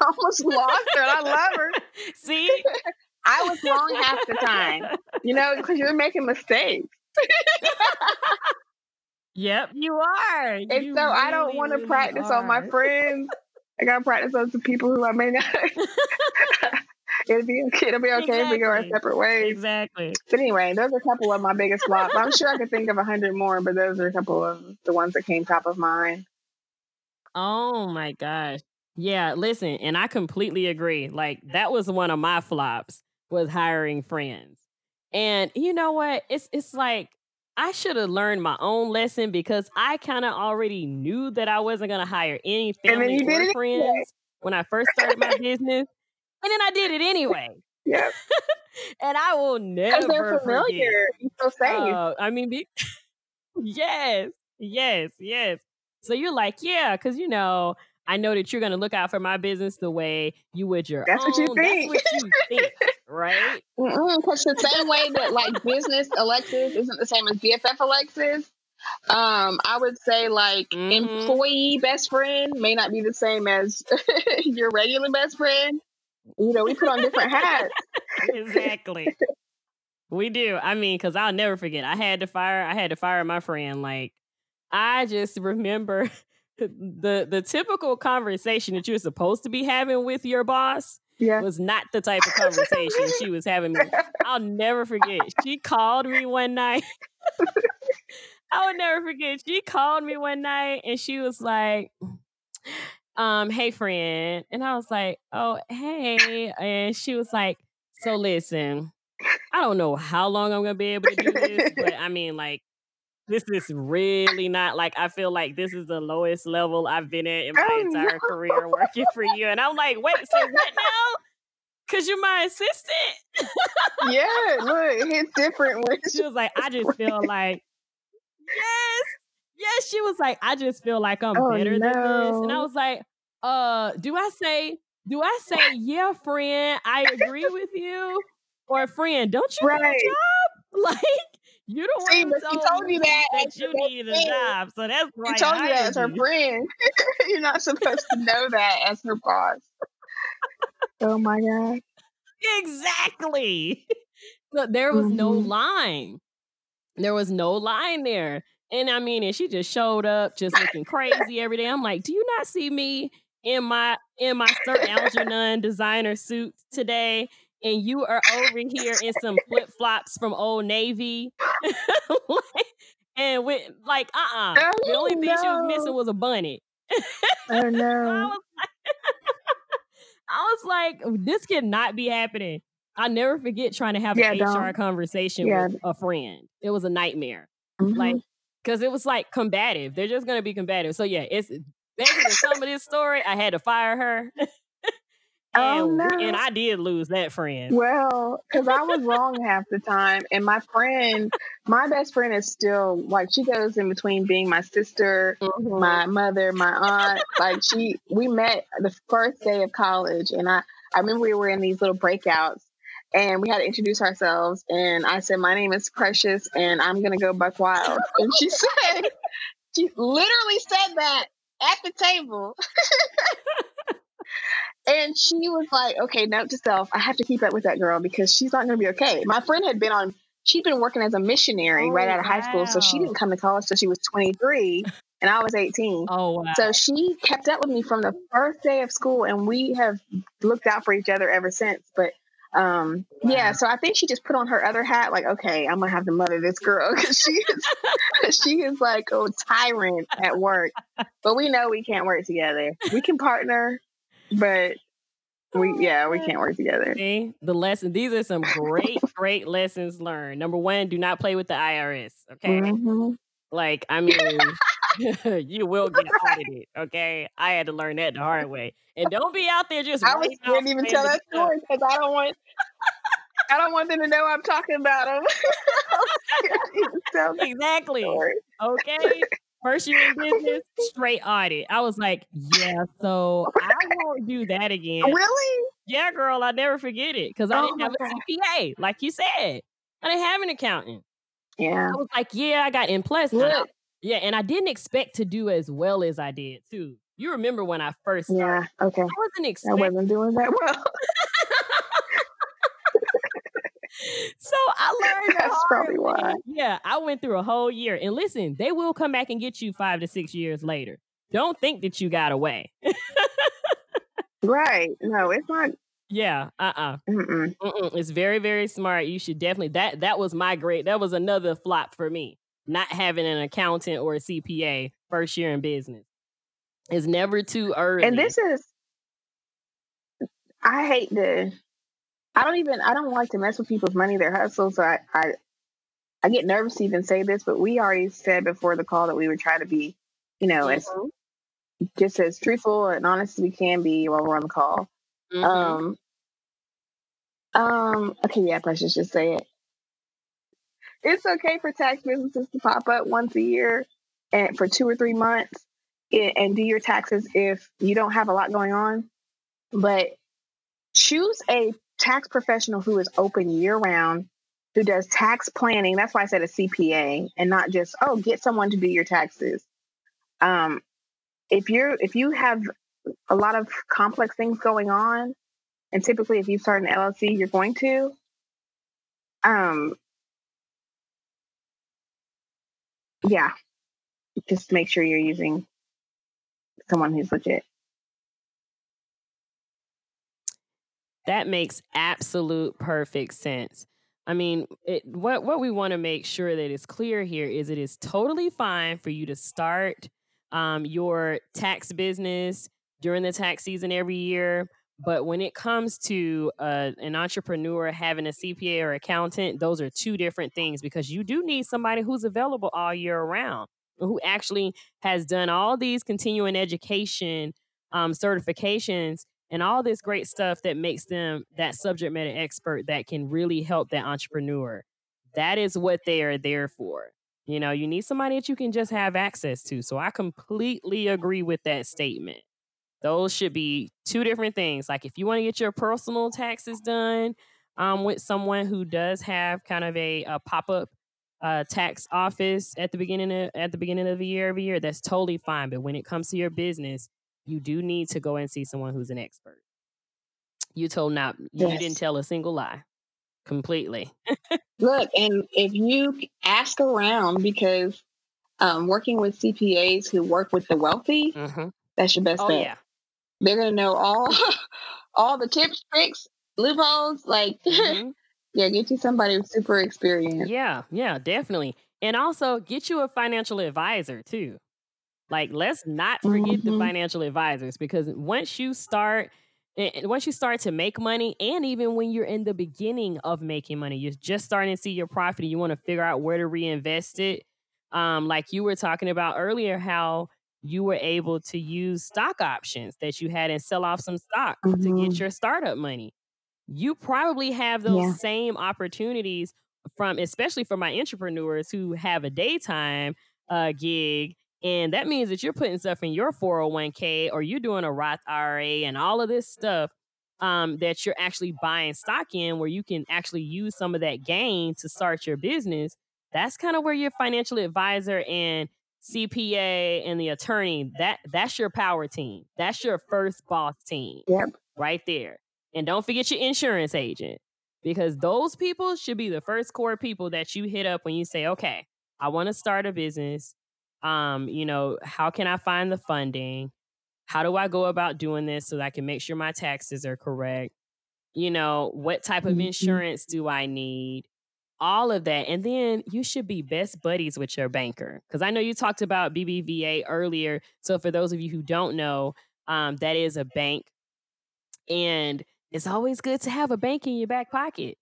I almost lost her. I love her. See? I was wrong half the time, you know, because you're making mistakes. Yep, you are. And You so I don't want to really practice on my friends. I got to practice on some people who I may not. It'll be okay. It'll be okay if we go our Exactly. separate ways. Exactly. But anyway, those are a couple of my biggest flops. I'm sure I could think of a hundred more, but those are a couple of the ones that came top of mind. Oh my gosh. Yeah, listen, and I completely agree. Like that was one of my flops was hiring friends. And you know what? It's it's like I should have learned my own lesson because I kind of already knew that I wasn't going to hire any family or friends when I first started my business. And then I did it anyway. Yeah, And I will never. because they're forget. familiar. You feel safe. Uh, I mean, be- yes, yes, yes. So you're like, yeah, because you know, I know that you're going to look out for my business the way you would your That's own. what you think. That's what you think, right? Because the same way that like business Alexis isn't the same as BFF Alexis. Um, I would say like Mhm. employee best friend may not be the same as your regular best friend. You know, we put on different hats. exactly. We do. I mean, because I'll never forget. I had to fire. I had to fire my friend. Like, I just remember the the typical conversation that you're supposed to be having with your boss Yeah. was not the type of conversation she was having. I'll never forget. She called me one night. I will never forget. She called me one night and she was like, um, hey friend. And I was like, oh, hey. And she was like, so listen, I don't know how long I'm gonna be able to do this, but I mean like this is really not like I feel like this is the lowest level I've been at in my Oh, entire no. career working for you. And I'm like, wait, say what now? Cause you're my assistant. yeah, look, it's different She was like, I just feel like, yes, yes. She was like, I just feel like I'm Oh, better than this. And I was like, uh, do I say, do I say, yeah, friend, I agree with you, or friend, don't you need a job? Like, you don't See, want but she told you that as you need a job, so that's why She told you that as her friend. You're not supposed to know that as her boss. Oh my god. Exactly. so there was no Mhm. line. There was no line there. And I mean, and she just showed up just looking crazy every day. I'm like, do you not see me in my in my Sir Algernon designer suit today? And you are over here in some flip flops from Old Navy. Like, and with like, uh-uh. the only thing she was missing was a bunny. Oh So I no. was like, I was like, this cannot be happening. I never forget trying to have Yeah, an HR don't. conversation Yeah. with a friend. It was a nightmare. Mhm. Like, because it was like combative. They're just gonna be combative. So yeah, it's basically some of this story. I had to fire her. Oh, and, no. and I did lose that friend. Well, because I was wrong half the time, and my friend, my best friend, is still like she goes in between being my sister, Mhm. my mother, my aunt. like she, we met the first day of college, and I, I remember we were in these little breakouts, and we had to introduce ourselves, and I said, "My name is Precious, and I'm gonna go Buck Wild," and she said, she literally said that at the table. And she was like, okay, note to self, I have to keep up with that girl because she's not going to be okay. My friend had been on she'd been working as a missionary Oh, right out of high school, so she didn't come to college till she was 23, and I was 18. Oh wow. So she kept up with me from the first day of school, and we have looked out for each other ever since. But um, yeah, so I think she just put on her other hat, like, okay, I'm gonna have to mother this girl because she is she is like a tyrant at work. But we know we can't work together. We can partner, but we yeah we can't work together. See the lesson. These are some great, great lessons learned. Number one, do not play with the IRS. Okay, Mhm. like I mean, you will get audited. Okay, I had to learn that the hard way. And don't be out there just. I was writing out scared to even tell that story because I don't want I don't want them to know I'm talking about them. Exactly. Okay. First year in business, straight audit. I was like, yeah, so I won't do that again. Really? Yeah, girl, I'll never forget it because I Oh didn't have a God. CPA, like you said. I didn't have an accountant. Yeah. I was like, yeah, I got in plus. Look. Yeah, and I didn't expect to do as well as I did too. You remember when I first started? Yeah. Okay. I wasn't expecting I wasn't doing that well. So I learned That's probably why. Yeah, I went through a whole year. And listen, they will come back and get you five to six years later. Don't think that you got away. Right. No, it's not. yeah, uh-uh. Mm-mm. Mm-mm. It's very, very smart. You should definitely that that was my great that was another flop for me. Not having an accountant or a CPA first year in business. It's never too early. And this is. I hate to. I don't even. I don't like to mess with people's money, their hustle. So I, I, I get nervous to even say this, but we already said before the call that we would try to be, you know, as Mhm. just as truthful and honest as we can be while we're on the call. Mhm. Um. Um. Okay. Yeah. Just just say it. It's okay for tax businesses to pop up once a year, and for two or three months, and, do your taxes if you don't have a lot going on. But choose a tax professional who is open year round, who does tax planning. That's why I said a CPA, and not just oh, get someone to do your taxes. Um, if you're if you have a lot of complex things going on, and typically if you start an LLC, you're going to. Um, yeah, just make sure you're using someone who's legit. That makes absolute perfect sense. I mean, it, what what we want to make sure that is clear here is it is totally fine for you to start um, your tax business during the tax season every year. But when it comes to uh, an entrepreneur having a CPA or accountant, those are two different things because you do need somebody who's available all year around, who actually has done all these continuing education um, certifications and all this great stuff that makes them that subject matter expert that can really help that entrepreneur. That is what they are there for. You know, you need somebody that you can just have access to. So I completely agree with that statement. Those should be two different things. Like if you want to get your personal taxes done um, with someone who does have kind of a, a pop up uh, tax office at the beginning of at the beginning of the year every year, that's totally fine. But when it comes to your business, you do need to go and see someone who's an expert. You told not you Yes. didn't tell a single lie. Completely. Look, and if you ask around, because um, working with CPAs who work with the wealthy, hmm that's your best Oh bet. yeah. They're gonna know all all the tips, tricks, loopholes. Like, Mhm. yeah, get you somebody super experience. Yeah, yeah, definitely. And also get you a financial advisor too. Like let's not forget the Mhm. financial advisors because once you start and once you start to make money and even when you're in the beginning of making money, you're just starting to see your profit and you want to figure out where to reinvest it. Um like you were talking about earlier how you were able to use stock options that you had and sell off some stock to get Mhm. your startup money you probably have those Yeah. same opportunities from especially for my entrepreneurs who have a daytime uh, gig and that means that you're putting stuff in your 401k or you're doing a roth ira and all of this stuff um, that you're actually buying stock in where you can actually use some of that gain to start your business that's kind of where your financial advisor and cpa and the attorney that that's your power team that's your first boss team Yep. right there and don't forget your insurance agent. because those people should be the first core people that you hit up when you say, okay, I want to start a business. Um, you know, how can I find the funding? How do I go about doing this so that I can make sure my taxes are correct? You know, what type of Mhm. insurance do I need? All of that. And then you should be best buddies with your banker. Because I know you talked about BBVA earlier. So for those of you who don't know, um, that is a bank. And it's always good to have a bank in your back pocket.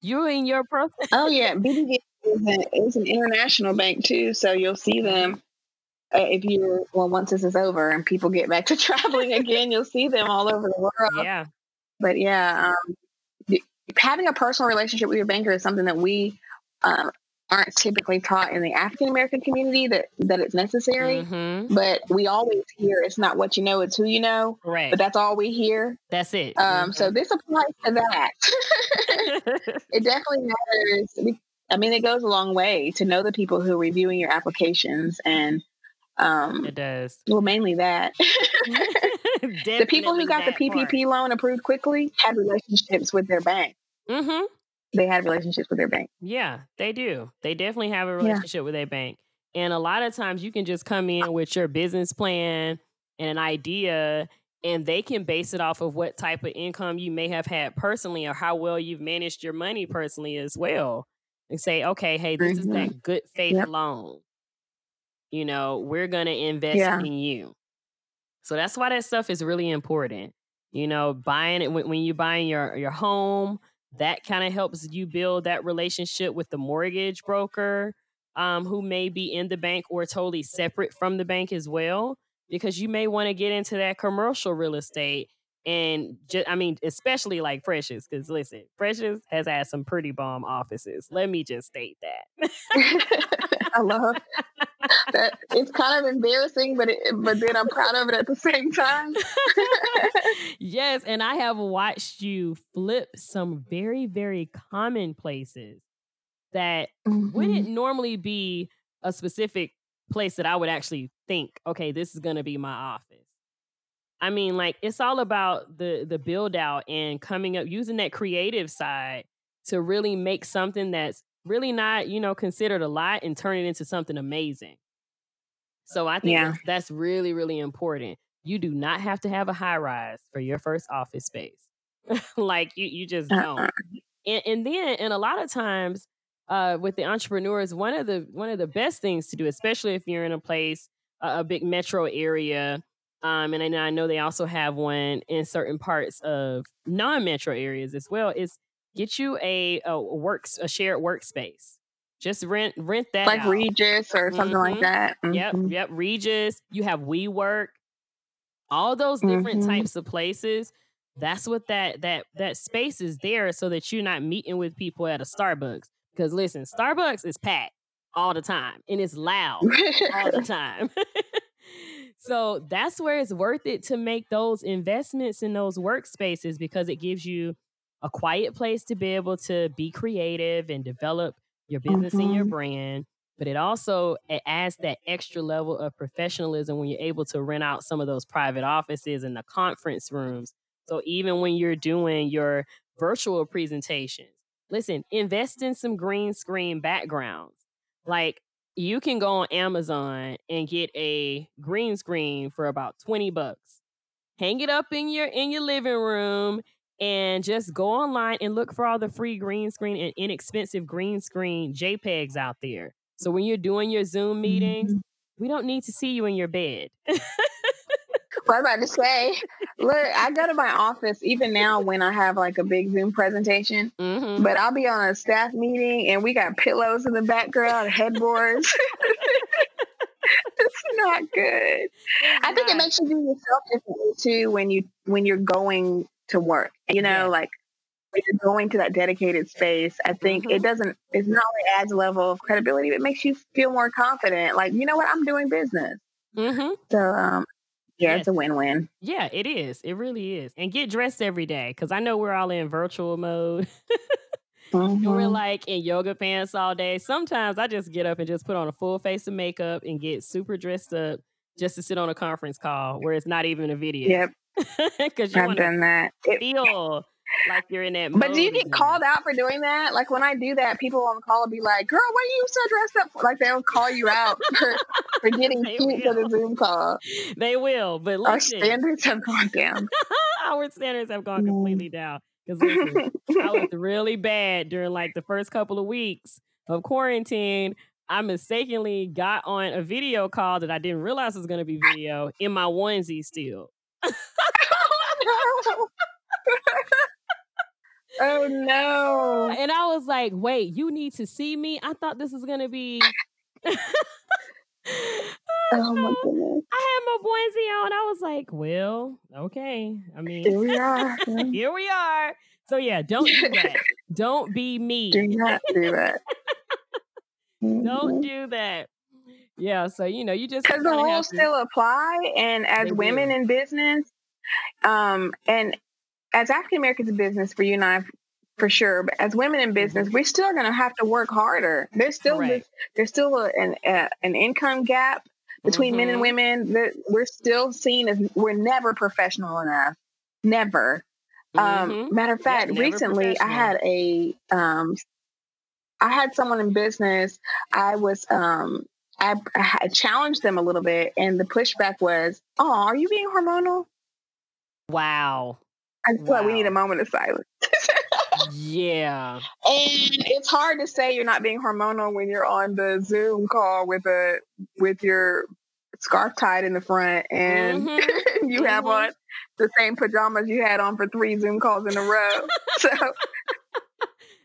You and your person. Oh yeah, BBVA is an, is an international bank too, so you'll see them uh, if you well once this is over and people get back to traveling again, you'll see them all over the world. Yeah. But yeah, um, having a personal relationship with your banker is something that we um, aren't typically taught in the African American community that that it's necessary. hmm But we always hear it's not what you know, it's who you know. Right. But that's all we hear. That's it. Um, So this applies to that. It definitely matters. I mean, it goes a long way to know the people who are reviewing your applications and, um, it does. well, mainly that. the people who got the PPP loan approved quickly had relationships with their bank. Mm-hmm. They had relationships with their bank. Yeah, they do. They definitely have a Yeah. relationship with their bank. And a lot of times you can just come in with your business plan and an idea, and they can base it off of what type of income you may have had personally or how well you've managed your money personally as well. And say, okay, hey, this is Mhm. that good faith Yep. loan. You know, we're going to invest Yeah. in you. So that's why that stuff is really important. You know, buying it when, you're buying your, your home, that kind of helps you build that relationship with the mortgage broker um, who may be in the bank or totally separate from the bank as well because you may want to get into that commercial real estate and just i mean especially like precious because listen precious has had some pretty bomb offices let me just state that I love that. It's kind of embarrassing, but it, but then I'm proud of it at the same time. yes and i have watched you flip some very very common places that Mhm. wouldn't normally be a specific place that I would actually think, okay, this is going to be my office. I mean, like it's all about the the build out and coming up using that creative side to really make something that's really not, you know, considered a lot and turn it into something amazing. So I think Yeah. that's, that's really really important. You do not have to have a high rise for your first office space. like you you just don't Uh-uh. and, and then and a lot of times uh, with the entrepreneurs one of the one of the best things to do especially if you're in a place a, a big metro area um, and I know, I know they also have one in certain parts of non-metro areas as well is get you a, a works a shared workspace just rent rent that Like out. Regus or something Mhm. like that. Yep, Mhm. yep. Regus, you have WeWork, all those different Mhm. types of places. That's what that that that space is there so that you're not meeting with people at a Starbucks. Because listen, Starbucks is packed all the time and it's loud all the time. so that's where it's worth it to make those investments in those workspaces because it gives you a quiet place to be able to be creative and develop your business and your Mhm. brand. But it also it adds that extra level of professionalism when you're able to rent out some of those private offices and the conference rooms. So even when you're doing your virtual presentations, listen, invest in some green screen backgrounds. Like you can go on Amazon and get a green screen for about 20 bucks. Hang it up in your in your living room and just go online and look for all the free green screen and inexpensive green screen JPEGs out there. So when you're doing your Zoom meetings, Mhm. we don't need to see you in your bed. What I'm about to say, look, I go to my office even now when I have like a big Zoom presentation, hmm but I'll be on a staff meeting and we got pillows in the background, headboards. it's not good. I think it makes you do yourself differently too when you when you're going to work. You know, Yeah. like when you're going to that dedicated space, I think Mhm. it doesn't. It not only adds a level of credibility, but it makes you feel more confident. Like you know what, I'm doing business. hmm So um, yeah, it's a win-win. Yeah, it is. It really is. And get dressed every day because I know we're all in virtual mode. and we're mm-hmm. like in yoga pants all day. Sometimes I just get up and just put on a full face of makeup and get super dressed up just to sit on a conference call where it's not even a video. Yep, Because you I've want to done that. It, feel like you're in it. But do you get called out for doing that? Like when I do that, people on the call will be like, "Girl, what are you so dressed up?" for?" Like they'll call you out for, for getting cute for the. Zoom call. They will, but Our standards have gone down. our standards have gone mm. completely down. Because I was really bad during like the first couple of weeks of quarantine. I mistakenly got on a video call that I didn't realize was going to be video in my onesie still. oh no! And I was like, wait, you need to see me? I thought this was going to be. Oh my goodness! I had my onesie on. I was like, well, okay. I mean, Here we are. here we are. So yeah, don't do that. don't be me. Do not do that. Don't do that. Yeah, so you know, you just because the rules still apply and as They women do. in business um and as african americans in business for you and i for sure but as women in business we're still going to have to work harder there's still Mm-hmm. This, there's still a, an a, an income gap between men and Mhm. women that we're still seen as we're never professional enough never um Mhm. matter of fact never recently i had a um i had someone in business i was um I, I challenged them a little bit, and the pushback was, "Oh, are you being hormonal?" Wow. I feel like we need a moment of silence. Yeah. And it's hard to say you're not being hormonal when you're on the Zoom call with a with your scarf tied in the front and Mhm. you have Mhm. on the same pajamas you had on for three Zoom calls in a row. so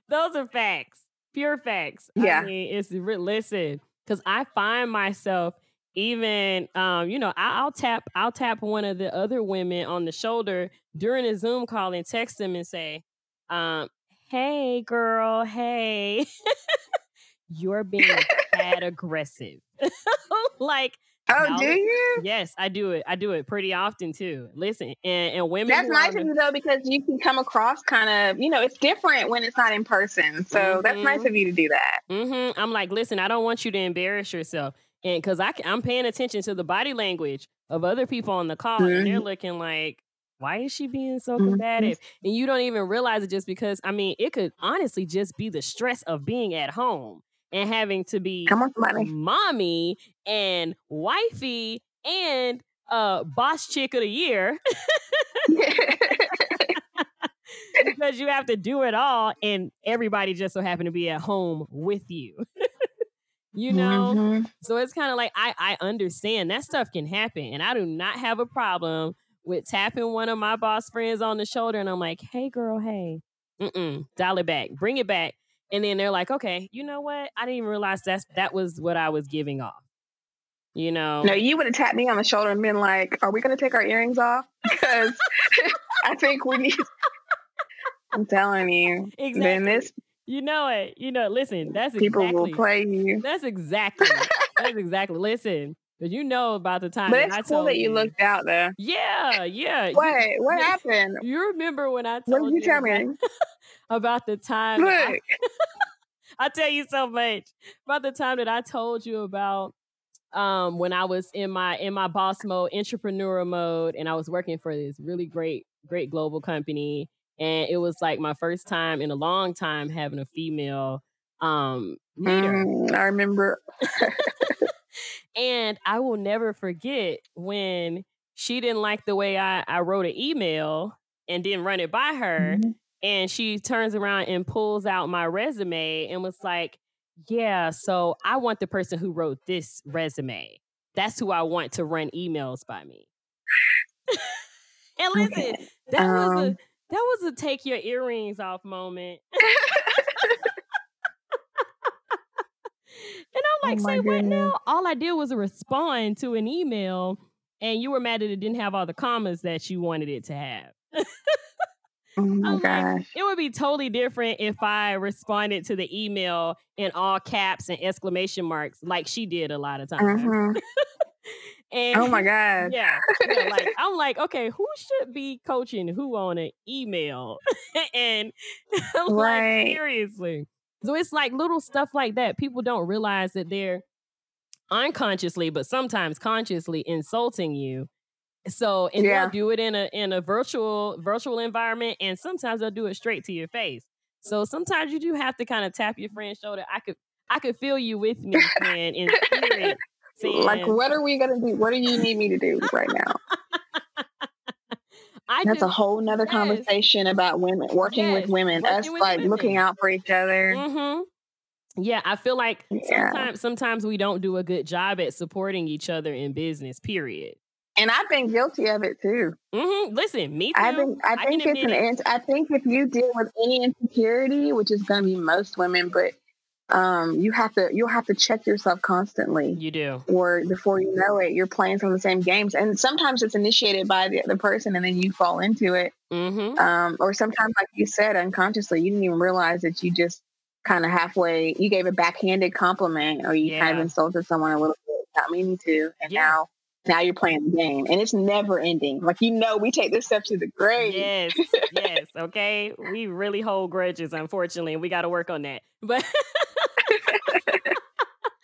Those are facts. Pure facts. Yeah. I mean, it's re- listen, because I find myself even um, you know, I, I'll tap I'll tap one of the other women on the shoulder during a Zoom call and text them and say, um, hey girl, hey. You're being bad aggressive. like Oh, do you? Yes, I do it. I do it pretty often too. Listen, and, and women. That's nice of you though, because you can come across kind of, you know, it's different when it's not in person. So that's nice Mhm. of you to do that. Mm-hmm. I'm like, listen, I don't want you to embarrass yourself, and because I I'm paying attention to the body language of other people on the call, and they're looking like, why is she being so Mhm. combative? And you don't even realize it just because. I mean, it could honestly just be the stress of being at home and having to be Come on, somebody. mommy and wifey and uh boss chick of the year because you have to do it all and everybody just so happened to be at home with you you know Mhm. so it's kind of like I, I understand that stuff can happen and i do not have a problem with tapping one of my boss friends on the shoulder and i'm like hey girl hey Mm-mm, dial it back bring it back and then they're like okay you know what i didn't even realize that's that was what i was giving off you know No, you would have tapped me on the shoulder and been like, "Are we going to take our earrings off?" Because I think we need. I'm telling you. exactly Then this you know it you know listen that's people exactly will play you. That's exactly. that's exactly. Listen, because you know about the time. But that I it's cool told that you looked out there. Yeah, yeah. You- What? What you- happened? You remember when I told you tell about, me? about the time? that I, I tell you so much about the time that I told you about um when I was in my in my boss mode, entrepreneur mode, and I was working for this really great great global company, and it was like my first time in a long time having a female um leader. Mm, I remember. And I will never forget when she didn't like the way I, I wrote an email and didn't run it by her. Mhm. And she turns around and pulls out my resume and was like, Yeah, so I want the person who wrote this resume. That's who I want to run emails by me. and listen, Okay. that was a Um. That was a take your earrings off moment. And I'm like, Oh say what now? All I did was respond to an email, and you were mad that it didn't have all the commas that you wanted it to have. Oh my I'm like, it would be totally different if I responded to the email in all caps and exclamation marks, like she did a lot of times. Mhm. And Oh my god. yeah, yeah, like I'm like, okay, who should be coaching who on an email? and like Right. seriously. So it's like little stuff like that. People don't realize that they're unconsciously, but sometimes consciously insulting you So and Yeah. they'll do it in a in a virtual virtual environment, and sometimes they'll do it straight to your face. So sometimes you do have to kind of tap your friend's shoulder. I could I could feel you with me, friend, in spirit, saying, Like, what are we gonna do? What do you need me to do right now? I That's a whole nother yes. conversation about women working Yes, with women, working us with like women. looking out for each other. hmm Yeah, I feel like Yeah. sometimes sometimes we don't do a good job at supporting each other in business. Period. And I've been guilty of it too. hmm Listen, me too. I think I I think it's an it. I think if you deal with any insecurity, which is going to be most women, but um, you have to you'll have to check yourself constantly, You do. or before you know it, you're playing some of the same games. And sometimes it's initiated by the other person, and then you fall into it. hmm Um, or sometimes, like you said, unconsciously, you didn't even realize that you just kind of halfway you gave a backhanded compliment, or you kind of insulted someone a little bit, not meaning to, and Yeah. now. Now you're playing the game, and it's never ending. Like you know, we take this stuff to the grave. Yes, yes. Okay, we really hold grudges, unfortunately, and we got to work on that. But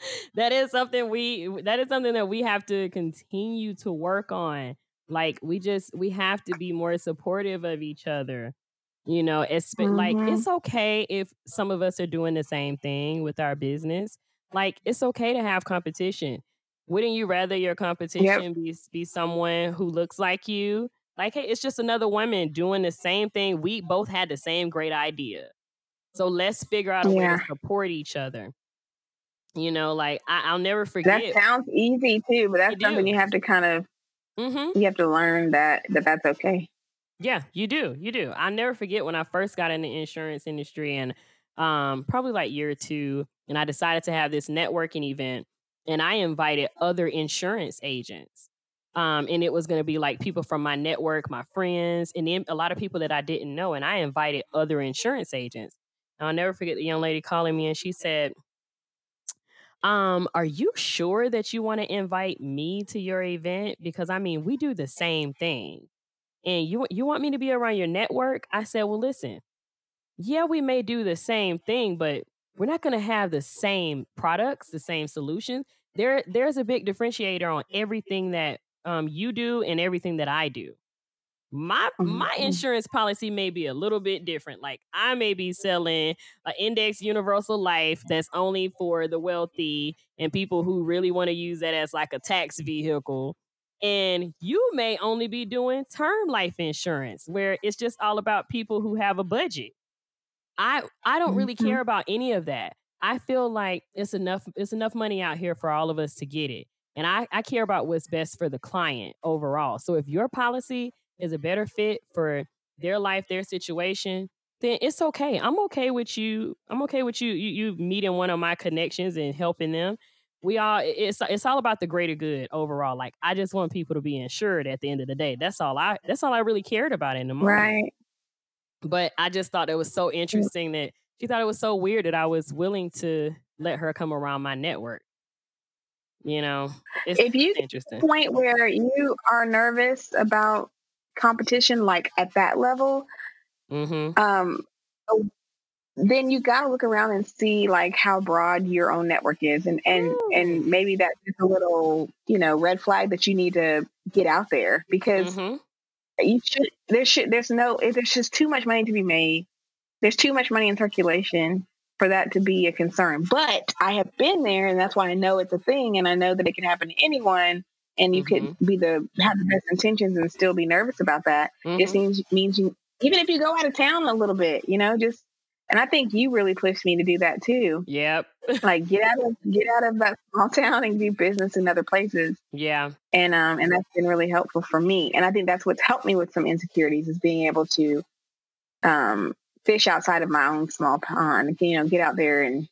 that is something we that is something that we have to continue to work on. Like we just we have to be more supportive of each other. You know, it's like Mhm. it's okay if some of us are doing the same thing with our business. Like it's okay to have competition. Wouldn't you rather your competition be be someone who looks like you? Like, hey, it's just another woman doing the same thing. We both had the same great idea. So let's figure out a way to support each other. You know, like I, I'll never forget. That sounds easy too, but that's You something do. you have to kind of hmm you have to learn that that that's okay. Yeah, you do. You do. I'll never forget when I first got in the insurance industry and um probably like year or two, and I decided to have this networking event and I invited other insurance agents. Um, and it was gonna be like people from my network, my friends, and then a lot of people that I didn't know. And I invited other insurance agents. And I'll never forget the young lady calling me and she said, um, are you sure that you want to invite me to your event? Because I mean, we do the same thing. And you you want me to be around your network? I said well listen yeah we may do the same thing but we're not going to have the same products the same solutions. There there's a big differentiator on everything that um, you do and everything that i do my my Mhm. insurance policy may be a little bit different like i may be selling an index universal life that's only for the wealthy and people who really want to use that as like a tax vehicle and you may only be doing term life insurance where it's just all about people who have a budget i i don't really Mhm. care about any of that i feel like it's enough it's enough money out here for all of us to get it and i i care about what's best for the client overall so if your policy is a better fit for their life their situation then it's okay i'm okay with you i'm okay with you you, you meeting one of my connections and helping them we all it's it's all about the greater good overall like i just want people to be insured at the end of the day that's all i that's all i really cared about in the moment Right. but I just thought it was so mm. interesting that she thought it was so weird that I was willing to let her come around my network. You know, it's If you interesting. point where you are nervous about competition, like at that level, Mm-hmm. um, then you got to look around and see like how broad your own network is, and and Ooh. and maybe that's a little you know red flag that you need to get out there because Mm-hmm. you should there should there's no there's just too much money to be made there's too much money in circulation for that to be a concern but i have been there and that's why i know it's a thing and i know that it can happen to anyone and you could be the have the best intentions and still be nervous about that Mm-hmm. it seems means you even if you go out of town a little bit you know just and i think you really pushed me to do that too Yep. like get out of get out of that small town and do business in other places Yeah. and um and that's been really helpful for me and i think that's what's helped me with some insecurities is being able to um fish outside of my own small pond you know get out there and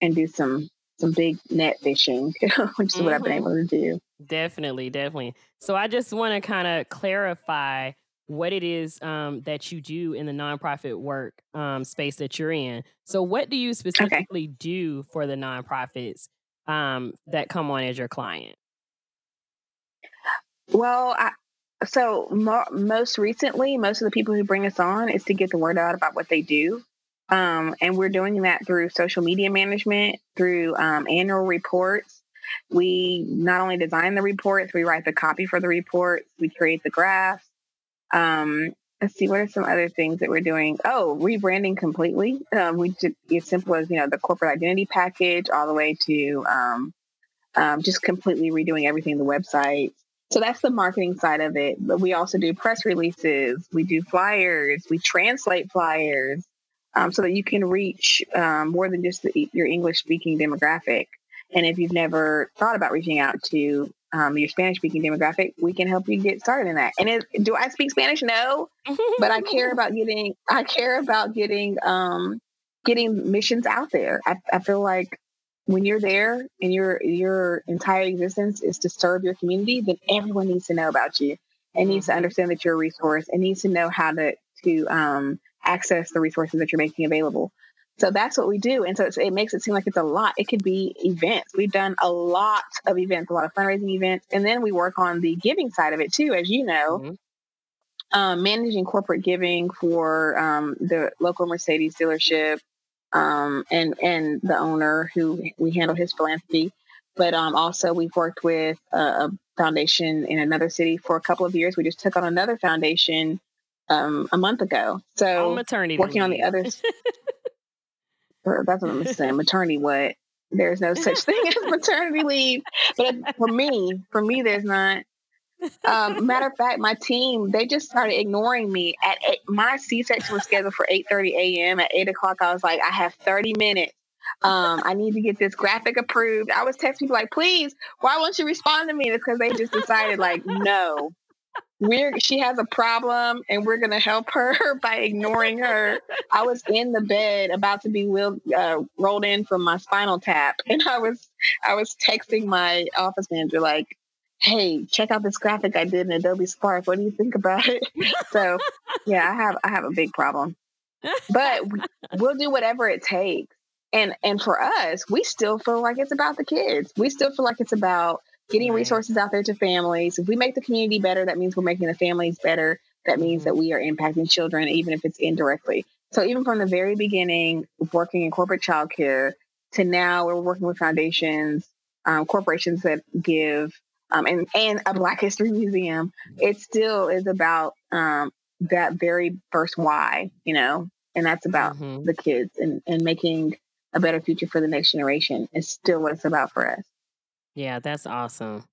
and do some some big net fishing which is what i've been Mhm. able to do Definitely, definitely. So I just want to kind of clarify what it is um, that you do in the nonprofit work um, space that you're in. So, what do you specifically do for the nonprofits um, that come on as your client? well I, so mo- most recently most of the people who bring us on is to get the word out about what they do um, and we're doing that through social media management through um, annual reports We not only design the reports, we write the copy for the reports, we create the graphs. Um, let's see, what are some other things that we're doing? Oh, rebranding completely. Um, we did as simple as you know the corporate identity package, all the way to um, um, just completely redoing everything the website. So that's the marketing side of it. But we also do press releases, we do flyers, we translate flyers um, so that you can reach um, more than just the, your English speaking demographic. And if you've never thought about reaching out to um, your Spanish speaking demographic, we can help you get started in that. And it, do I speak Spanish? No, but I care about getting I care about getting um, getting missions out there. I, I feel like when you're there and your your entire existence is to serve your community, then everyone needs to know about you and needs to mm-hmm. understand that you're a resource and needs to know how to to um, access the resources that you're making available. So that's what we do, and so it makes it seem like it's a lot. It could be events. We've done a lot of events, a lot of fundraising events, and then we work on the giving side of it too, as you know. Mm-hmm. Um, managing corporate giving for um, the local Mercedes dealership, um, and and the owner who we handle his philanthropy. But um, also, we've worked with a, a, foundation in another city for a couple of years. We just took on another foundation um, a month ago. So on maternity working leave. on the others. that's what I'm saying. Maternity what? There's no such thing as maternity leave. But for me, for me, there's not. Um, matter of fact, my team they just started ignoring me. At eight, my C-section was scheduled for 8:30 a.m. At eight o'clock, I was like, I have 30 minutes. Um, I need to get this graphic approved. I was texting people like, please, why won't you respond to me? It's because they just decided like, no, we're she has a problem and we're gonna help her by ignoring her. I was in the bed about to be wheeled, uh, rolled in from my spinal tap, and I was I was texting my office manager like, "Hey, check out this graphic I did in Adobe Spark. What do you think about it?" so, yeah, I have I have a big problem, but we'll do whatever it takes. And and for us, we still feel like it's about the kids. We still feel like it's about getting resources out there to families. If we make the community better, that means we're making the families better. That means that mm-hmm. we are impacting children, even if it's indirectly. So even from the very beginning, working in corporate childcare to now, we're working with foundations, um, corporations that give, um, and and a Black History Museum. It still is about um, that very first why, you know, and that's about mm-hmm. the kids and and making a better future for the next generation. Is still what it's about for us. Yeah, that's awesome.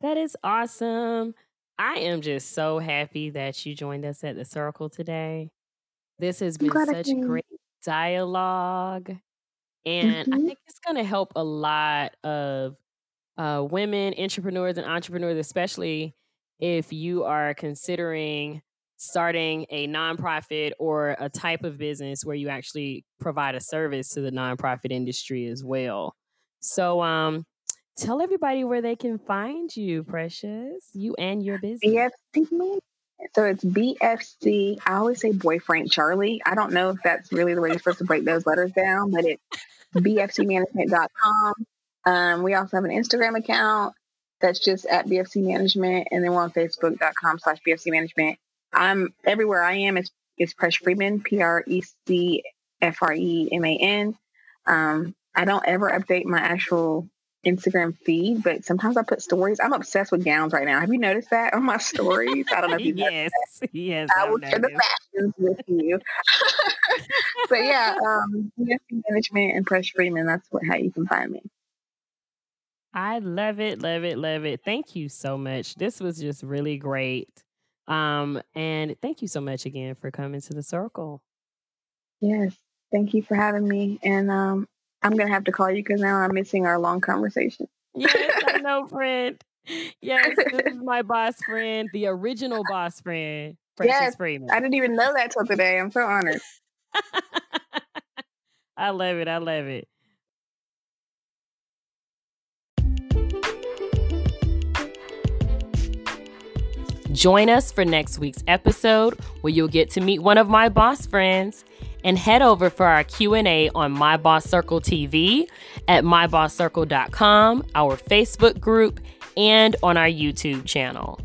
That is awesome. I am just so happy that you joined us at the circle today. This has been such great dialogue. And mm-hmm. I think it's going to help a lot of uh, women, entrepreneurs, and entrepreneurs, especially if you are considering starting a nonprofit or a type of business where you actually provide a service to the nonprofit industry as well. So, um, Tell everybody where they can find you, Precious. You and your business. BFC. So it's BFC. I always say boyfriend Charlie. I don't know if that's really the way you're supposed to break those letters down, but it's bfcmanagement.com. Um, we also have an Instagram account that's just at BFC Management, and then we're on Facebook.com slash BFC Management. I'm everywhere I am. It's Press Freeman, P R E C F R E M A N. Um, I don't ever update my actual Instagram feed, but sometimes I put stories. I'm obsessed with gowns right now. Have you noticed that on my stories? I don't know if you yes, yes. I will share the fashions with you. but yeah, um, management and Press Freeman. That's what how you can find me. I love it, love it, love it. Thank you so much. This was just really great. Um, and thank you so much again for coming to the circle. Yes, thank you for having me. And um, I'm gonna have to call you because now I'm missing our long conversation. yes, I know, friend. Yes, this is my boss friend, the original boss friend, Precious yes, Freeman. I didn't even know that till today. I'm so honored. I love it. I love it. Join us for next week's episode where you'll get to meet one of my boss friends and head over for our Q&A on My Boss Circle TV at mybosscircle.com, our Facebook group, and on our YouTube channel.